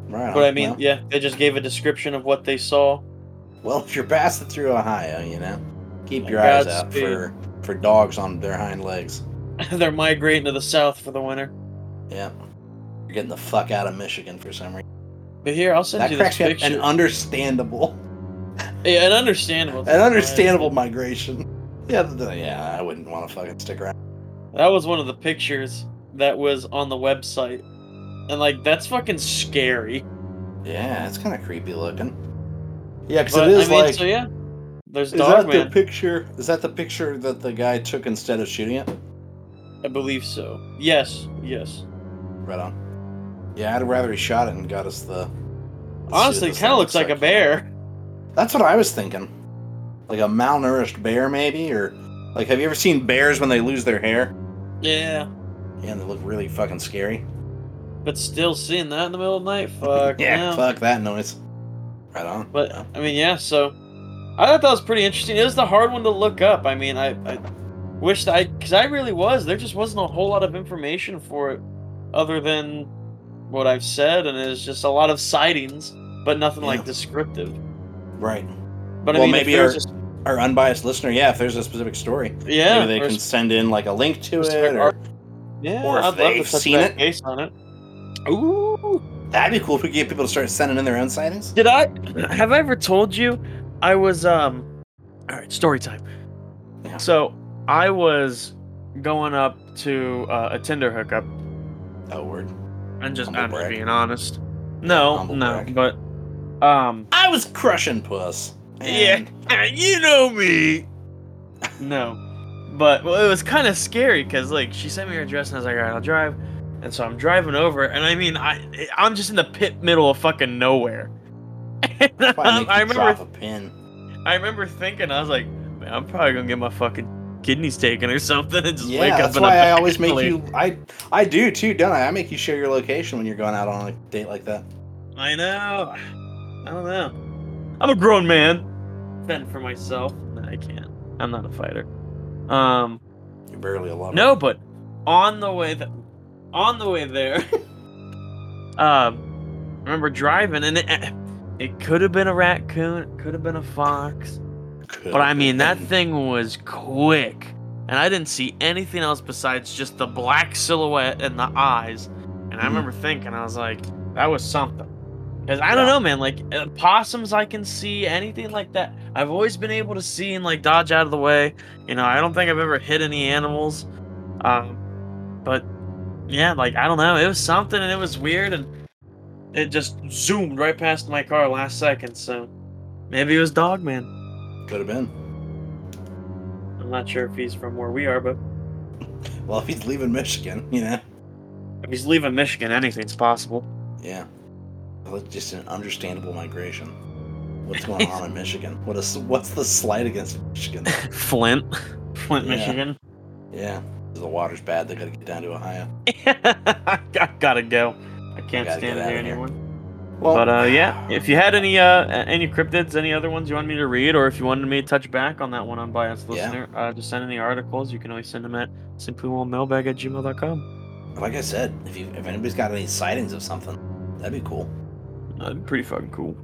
Right. But on. I mean, well, yeah, they just gave a description of what they saw. well, if you're passing through Ohio, you know, keep your eyes out for for dogs on their hind legs. [laughs] They're migrating to the south for the winter. Yeah. You're getting the fuck out of Michigan for some reason. But here, I'll send That you this cracks me up. picture. An understandable, yeah, an understandable. [laughs] an understandable migration. Yeah, yeah. I wouldn't want to fucking stick around. That was one of the pictures that was on the website, and like that's fucking scary. Yeah, it's kind of creepy looking. Yeah, because it is I mean, like. so yeah, there's is that the picture? Is that the picture that the guy took instead of shooting it? I believe so. Yes, yes. Right on. Yeah, I'd rather he shot it and got us the. Honestly, it kind of looks like a bear. That's what I was thinking. Like a malnourished bear, maybe, or like, have you ever seen bears when they lose their hair? Yeah, and they look really fucking scary. but still seeing that in the middle of the night, fuck. [laughs] yeah, no. fuck that noise. Right on. But Yeah. I mean, yeah. So I thought that was pretty interesting. It was the hard one to look up. I mean, I, I wished I, because I really was. There just wasn't a whole lot of information for it, other than what I've said, and it's just a lot of sightings, but nothing like descriptive. right. But Well, I mean, maybe our- just, Our unbiased listener, yeah, if there's a specific story, yeah, maybe they can s- send in like a link to it. Or, yeah, or if I'd love they've to touch seen that it. base on it. Ooh. that'd be cool if we get people to start sending in their own sightings. Did I have I ever told you I was um all right, story time. Yeah. So, I was going up to uh, a Tinder hookup Oh, word. and just Humble I'm just brag. being honest. No, Humble no, brag. but um I was crushing puss. yeah, [laughs] you know me. [laughs] No. But well, it was kind of scary cuz like she sent me her address and I was like, "All right, I'll drive." And so I'm driving over and I mean, I I'm just in the pit middle of fucking nowhere. [laughs] And you I remember drop a pin. I remember thinking, I was like, man, I'm probably gonna get my fucking kidneys taken or something and just Yeah, wake up that's why I always make you. I I do too, don't I? I make you share your location when you're going out on a date like that. I know. I don't know. I'm a grown man. Fend for myself. No, I can't. I'm not a fighter. Um, You're barely a lover. no, but on the way that, on the way there, [laughs] um, I remember driving and it, it could have been a raccoon, it could have been a fox. Could But I mean, that thing was quick. And I didn't see anything else besides just the black silhouette and the eyes. And I Mhm. remember thinking, I was like, that was something. Because I don't Yeah. know, man. Like, uh, possums, I can see anything like that. I've always been able to see and, like, dodge out of the way. You know, I don't think I've ever hit any animals. Um, but, yeah, like, I don't know. It was something and it was weird. And it just zoomed right past my car last second. So maybe it was Dogman. Could have been. I'm not sure if he's from where we are, but Well, if he's leaving Michigan, you know. if he's leaving Michigan, anything's possible. Yeah. It's just an understandable migration. What's going on in [laughs] Michigan? What is what's the slight against Michigan? [laughs] Flint, Flint, Yeah. Michigan. Yeah. The water's bad. They got to get down to Ohio. [laughs] I gotta go. I can't gotta stand get it outta here here. anymore. Well, But uh, yeah, if you had any uh any cryptids, any other ones you wanted me to read, or if you wanted me to touch back on that one unbiased Yeah. listener, uh, just send in the articles. You can always send them at simplywellmailbag at gmail.com. like I said, if you if anybody's got any sightings of something, that'd be cool. That'd pretty fucking cool.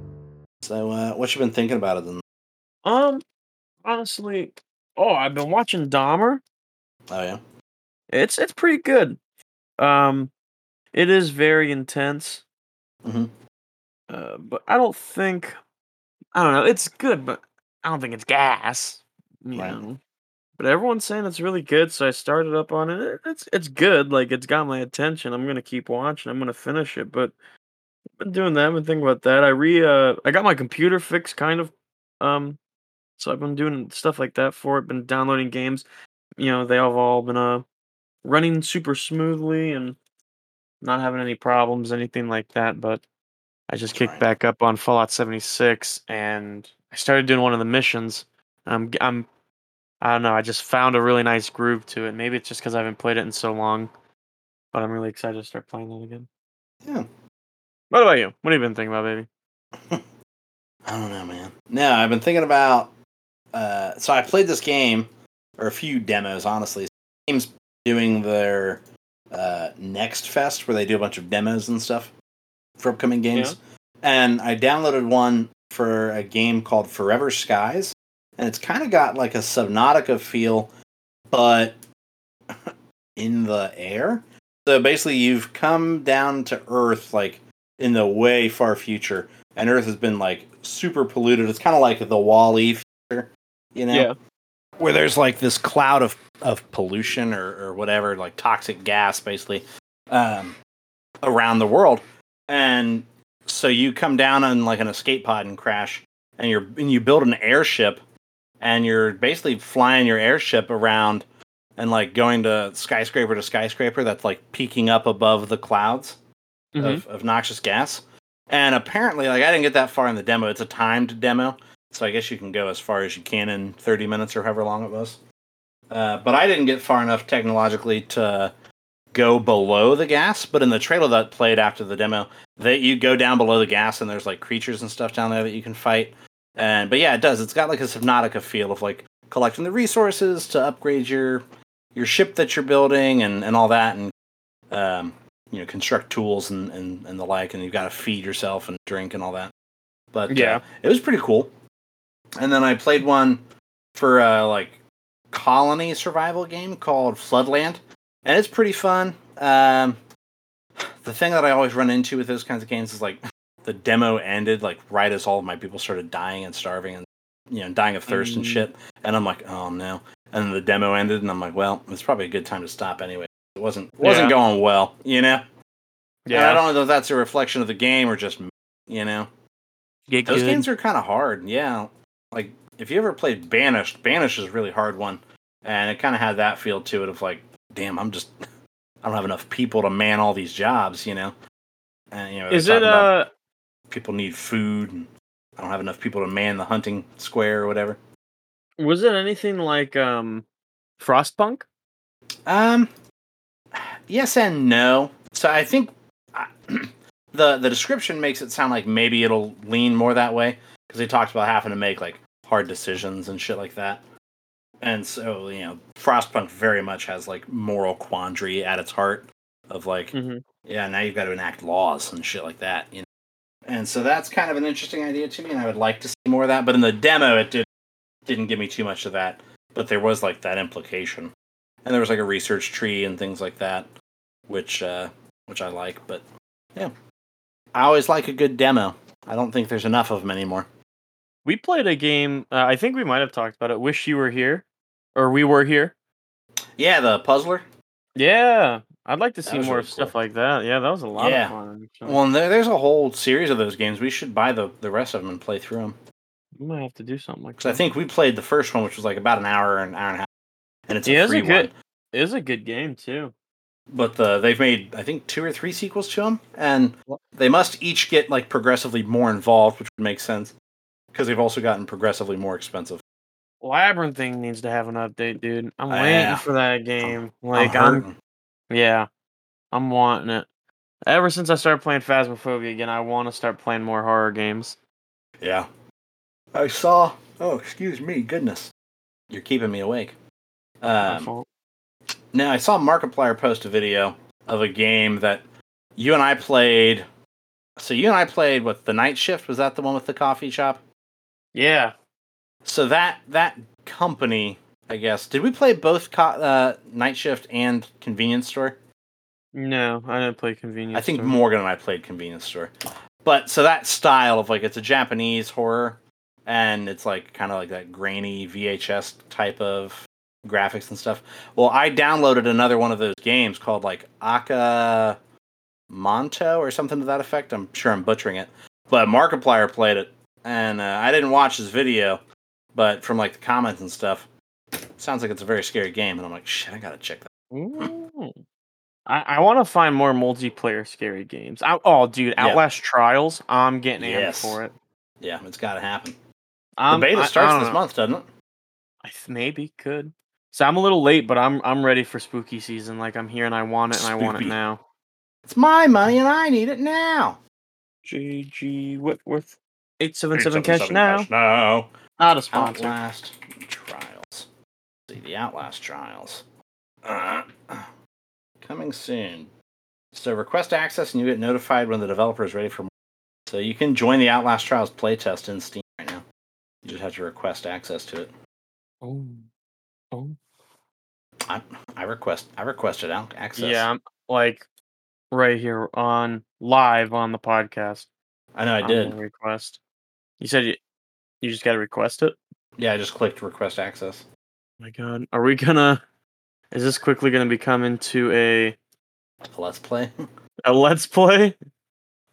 So, uh, what you been thinking about it then? Um, honestly, oh, I've been watching Dahmer. Oh yeah. It's it's pretty good. Um, it is very intense. Mhm. Uh, but I don't think I don't know. It's good, but I don't think it's gas. You Right. know. But everyone's saying it's really good, so I started up on it. It- It's it's good. Like it's got my attention. I'm gonna keep watching. I'm gonna finish it. But been doing that. I've been thinking about that. I re uh I got my computer fixed, kind of. Um, so I've been doing stuff like that for it. Been downloading games. You know, they have all been uh running super smoothly and not having any problems, anything like that. But I just That's kicked right. back up on Fallout 76 and I started doing one of the missions. I'm, g- I'm, I don't know. I just found a really nice groove to it. Maybe it's just because I haven't played it in so long, but I'm really excited to start playing that again. Yeah. What about you? What have you been thinking about, baby? [laughs] I don't know, man. No, I've been thinking about. Uh, so I played this game, or a few demos, honestly. Games doing their uh, Next Fest, where they do a bunch of demos and stuff for upcoming games. And I downloaded one for a game called Forever Skies, and it's kind of got like a Subnautica feel, but [laughs] in the air. So basically, you've come down to Earth, like in the way far future, and Earth has been like super polluted. It's kind of like the Wall-E future, you know, where there's like this cloud of of pollution or or whatever, like toxic gas, basically, um, around the world, and so you come down on like an escape pod and crash, and you're and you build an airship, and you're basically flying your airship around. And like going to skyscraper to skyscraper that's like peeking up above the clouds Mhm. of, of noxious gas. And apparently, like I didn't get that far in the demo. It's a timed demo, so I guess you can go as far as you can in 30 minutes or however long it was. Uh, but I didn't get far enough technologically to go below the gas, but in the trailer that played after the demo, that you go down below the gas and there's like creatures and stuff down there that you can fight. And but yeah, it does. It's got like a Subnautica feel of like collecting the resources to upgrade your your ship that you're building and, and all that and um, you know construct tools and, and, and the like and you've got to feed yourself and drink and all that. But Yeah. uh, it was pretty cool. And then i played one for uh, like colony survival game called floodland and it's pretty fun. Um, the thing that i always run into with those kinds of games is like [laughs] the demo ended like right as all of my people started dying and starving and you know dying of thirst and Mm. shit. And i'm like oh no. And then the demo ended and i'm like well it's probably a good time to stop anyway it wasn't wasn't Yeah. going well you know? And i don't know if that's a reflection of the game or just you know? Get those good. games are kind of hard yeah. Like if you ever played banished banished is a really hard one. And it kind of had that feel to it of like damn i'm just [laughs] i don't have enough people to man all these jobs you know? And you know Is it uh people need food and i don't have enough people to man the hunting square or whatever. Was it anything like um Frostpunk? Um, yes and no. So I think I- [clears throat] the the description makes it sound like maybe it'll lean more that way because they talked about having to make like hard decisions and shit like that. And so you know, Frostpunk very much has like moral quandary at its heart of like, Mhm. yeah, now you've got to enact laws and shit like that. You know, and so that's kind of an interesting idea to me, and I would like to see more of that. But in the demo, it did didn't give me too much of that, but there was like that implication and there was like a research tree and things like that, which uh, which I like. But yeah, I always like a good demo. I don't think there's enough of them anymore. We played a game. Uh, I think we might have talked about it. Wish you were here, or we were here. Yeah, the puzzler. Yeah, I'd like to see more really of stuff cool. like that. Yeah, that was a lot Yeah. of fun. actually. Well, and there, there's a whole series of those games. We should buy the the rest of them and play through them. we might have to do something like Because I think we played the first one, which was like about an hour, an hour and a half, and it's Yeah, a it's a good- one. It is a good game too. But the, they've made I think two or three sequels to them, and they must each get like progressively more involved, which would make sense because they've also gotten progressively more expensive. Labyrinth thing needs to have an update, dude. I'm Yeah. waiting for that game. Like I'm I'm, yeah, I'm wanting it. Ever since I started playing Phasmophobia again, I want to start playing more horror games. Yeah. I saw. Oh, excuse me. Goodness. You're keeping me awake. Um, now, I saw Markiplier post a video of a game that you and I played. So, you and I played with the night shift. Was that the one with the coffee shop? Yeah, So, that that company, I guess. Did we play both co- uh, night shift and convenience store? no, I didn't play convenience. Store. I think Store. Morgan and I played Convenience Store. But so that style of like it's a Japanese horror and it's like kind of like that grainy VHS type of graphics and stuff. Well, I downloaded another one of those games called like Aka Monto or something to that effect. I'm sure I'm butchering it. But Markiplier played it and uh, I didn't watch his video, but from like the comments and stuff, sounds like it's a very scary game and I'm like, shit, I got to check that. Ooh. I, I want to find more multiplayer scary games. I, oh, dude, Yeah. Outlast Trials. I'm getting Yes. for it. Yeah, it's got to happen. Um, the beta starts this know. month, doesn't it? I th- maybe could. So I'm a little late, but I'm I'm ready for spooky season. Like I'm here and I want it and I want it now. It's my money and I need it now. J.G. Wentworth. Eight seven seven cash 877 now. cash now. Not a sponsor. Outlast Trials. see the Outlast Trials. Uh, coming soon. So request access and you get notified when the developer is ready for more. So you can join the Outlast Trials playtest in Steam right now. You just have to request access to it. Oh. Oh. I, I request I requested access. Yeah, I'm like right here on live on the podcast. I know I did. Request. You said you you just got to request it. Yeah, I just clicked request access. Oh my god, are we gonna? Is this quickly gonna become into a Let's play. a let's play?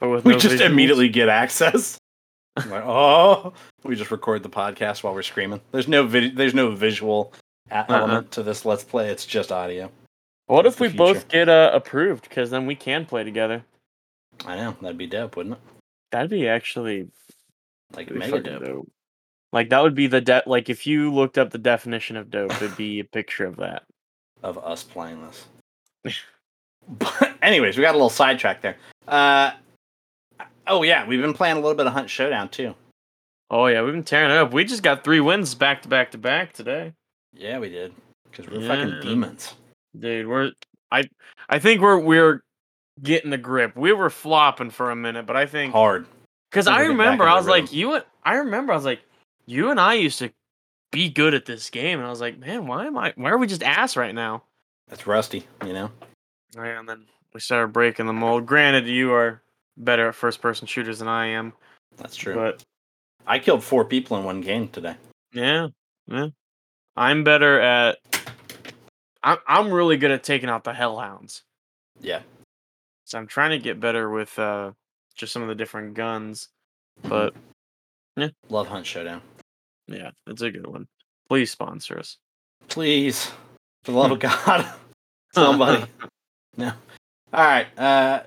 But with we no just visuals? immediately get access. [laughs] Like, oh, we just record the podcast while we're screaming. There's no vid- there's no visual a- Uh-uh. element to this let's play. It's just audio. What That's if the we both get uh, approved? Because then we can play together. I know that'd be dope, wouldn't it? That'd be actually Like be mega dope. dope. Like that would be the de- like if you looked up the definition of dope, it'd be a picture of that. [laughs] of us playing this. But [laughs] anyways, we got a little sidetrack there. Uh, oh yeah, we've been playing a little bit of Hunt Showdown too. Oh yeah, we've been tearing it up. We just got three wins back to back to back today. Yeah, we did because we're fucking demons. Dude, we're I I think we're we're getting the grip. We were flopping for a minute, but I think Hard. because I we're getting back remember I was like rhythm. you and I remember I was like you and I used to be good at this game, and I was like, man, why am I? Why are we just ass right now? That's rusty, you know. Right, and then we started breaking the mold. Granted, you are better at first person shooters than I am, That's true. but I killed four people in one game today. yeah, yeah, I'm better at. I'm I'm really good at taking out the hellhounds. Yeah. So I'm trying to get better with uh, just some of the different guns. But yeah. Love Hunt Showdown. yeah, it's a good one. Please sponsor us. Please, for the love of [laughs] God, [laughs] somebody. [laughs] no. All right. Uh,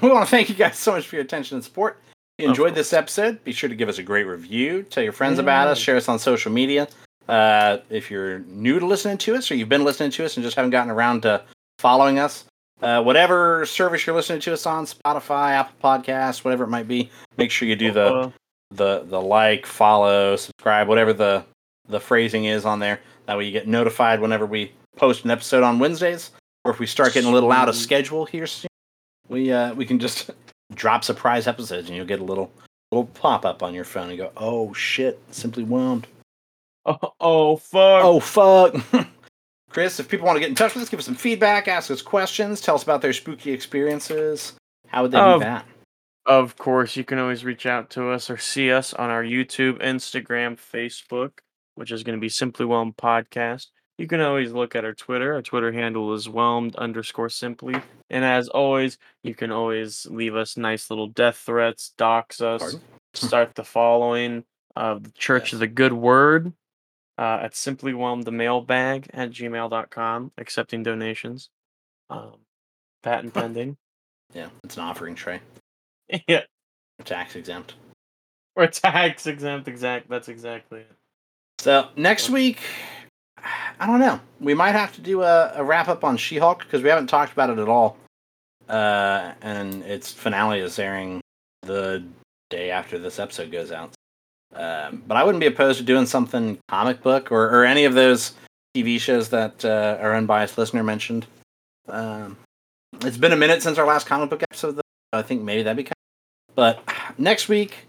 we want to thank you guys so much for your attention and support. If you enjoyed this episode, be sure to give us a great review. Tell your friends about us. Share us on social media. Uh, if you're new to listening to us or you've been listening to us and just haven't gotten around to following us, uh, whatever service you're listening to us on, Spotify, Apple Podcasts, whatever it might be, make sure you do the Uh, the the like, follow, subscribe, whatever the the phrasing is on there. That way you get notified whenever we post an episode on Wednesdays, or if we start getting a little out of schedule here soon, we uh we can just [laughs] drop surprise episodes and you'll get a little little pop up on your phone and go, oh shit, simply whelmed. Oh, [laughs] oh fuck. Oh fuck. [laughs] Chris, if people want to get in touch with us, give us some feedback, ask us questions, tell us about their spooky experiences. How would they do that? Of course, you can always reach out to us or see us on our YouTube, Instagram, Facebook, which is going to be Simply Whelmed Podcast. You can always look at our Twitter. Our Twitter handle is whelmed underscore simply. And as always, you can always leave us nice little death threats, dox us, Pardon? start the following of the Church of the Good Word uh, at Simply Whelmed the Mailbag at gmail.com, accepting donations. Um, patent pending. Yeah, it's an offering tray. [laughs] yeah. Tax exempt. Or tax exempt, exact. That's exactly it. So next week, I don't know. We might have to do a, a wrap up on She-Hulk because we haven't talked about it at all. Uh, and its finale is airing the day after this episode goes out. Um, but I wouldn't be opposed to doing something comic book or, or any of those TV shows that uh, our unbiased listener mentioned. Um, it's been a minute since our last comic book episode. Though. I think maybe that'd be kind. Of, but next week,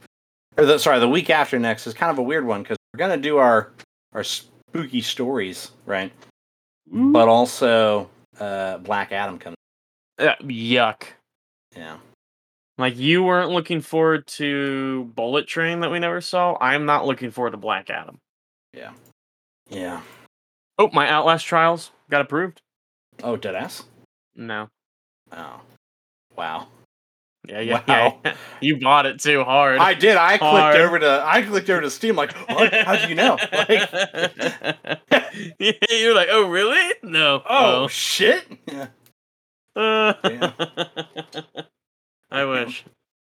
or the, sorry, the week after next is kind of a weird one because we're gonna do our our spooky stories, right? But also, uh, Black Adam comes. Uh, yuck. Yeah, Like you weren't looking forward to Bullet Train that we never saw. I'm not looking forward to Black Adam. yeah, yeah. Oh, my Outlast trials got approved. Oh, dead ass. No. Oh, wow. Yeah, yeah, [laughs] Wow. yeah. You bought it too hard. I did. I clicked over to. I clicked over to Steam. Like, what? How do you know? [laughs] Like, [laughs] You're like, oh really? No. oh shit. Yeah. Uh, Yeah. I wish.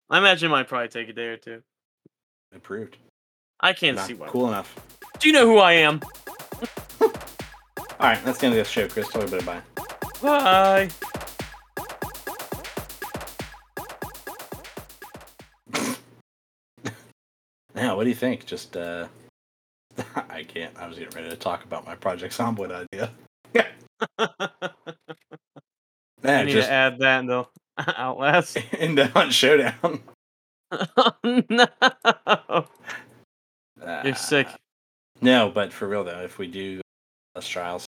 I imagine it might probably take a day or two. Approved. I can't Not see why. cool enough. Do you know who I am? [laughs] All right, that's the end of this show, Chris. Tell everybody bye. Bye. [laughs] Now, what do you think? Just, uh, [laughs] I can't. I was getting ready to talk about my Project Zomboid idea. Yeah. I need just to add that into [laughs] Outlast. [laughs] in the Hunt Showdown. [laughs] oh, no. You're Uh, sick. No, but for real though, if we do less trials,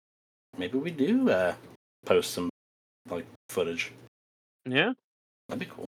maybe we do uh, post some like footage. Yeah. That'd be cool.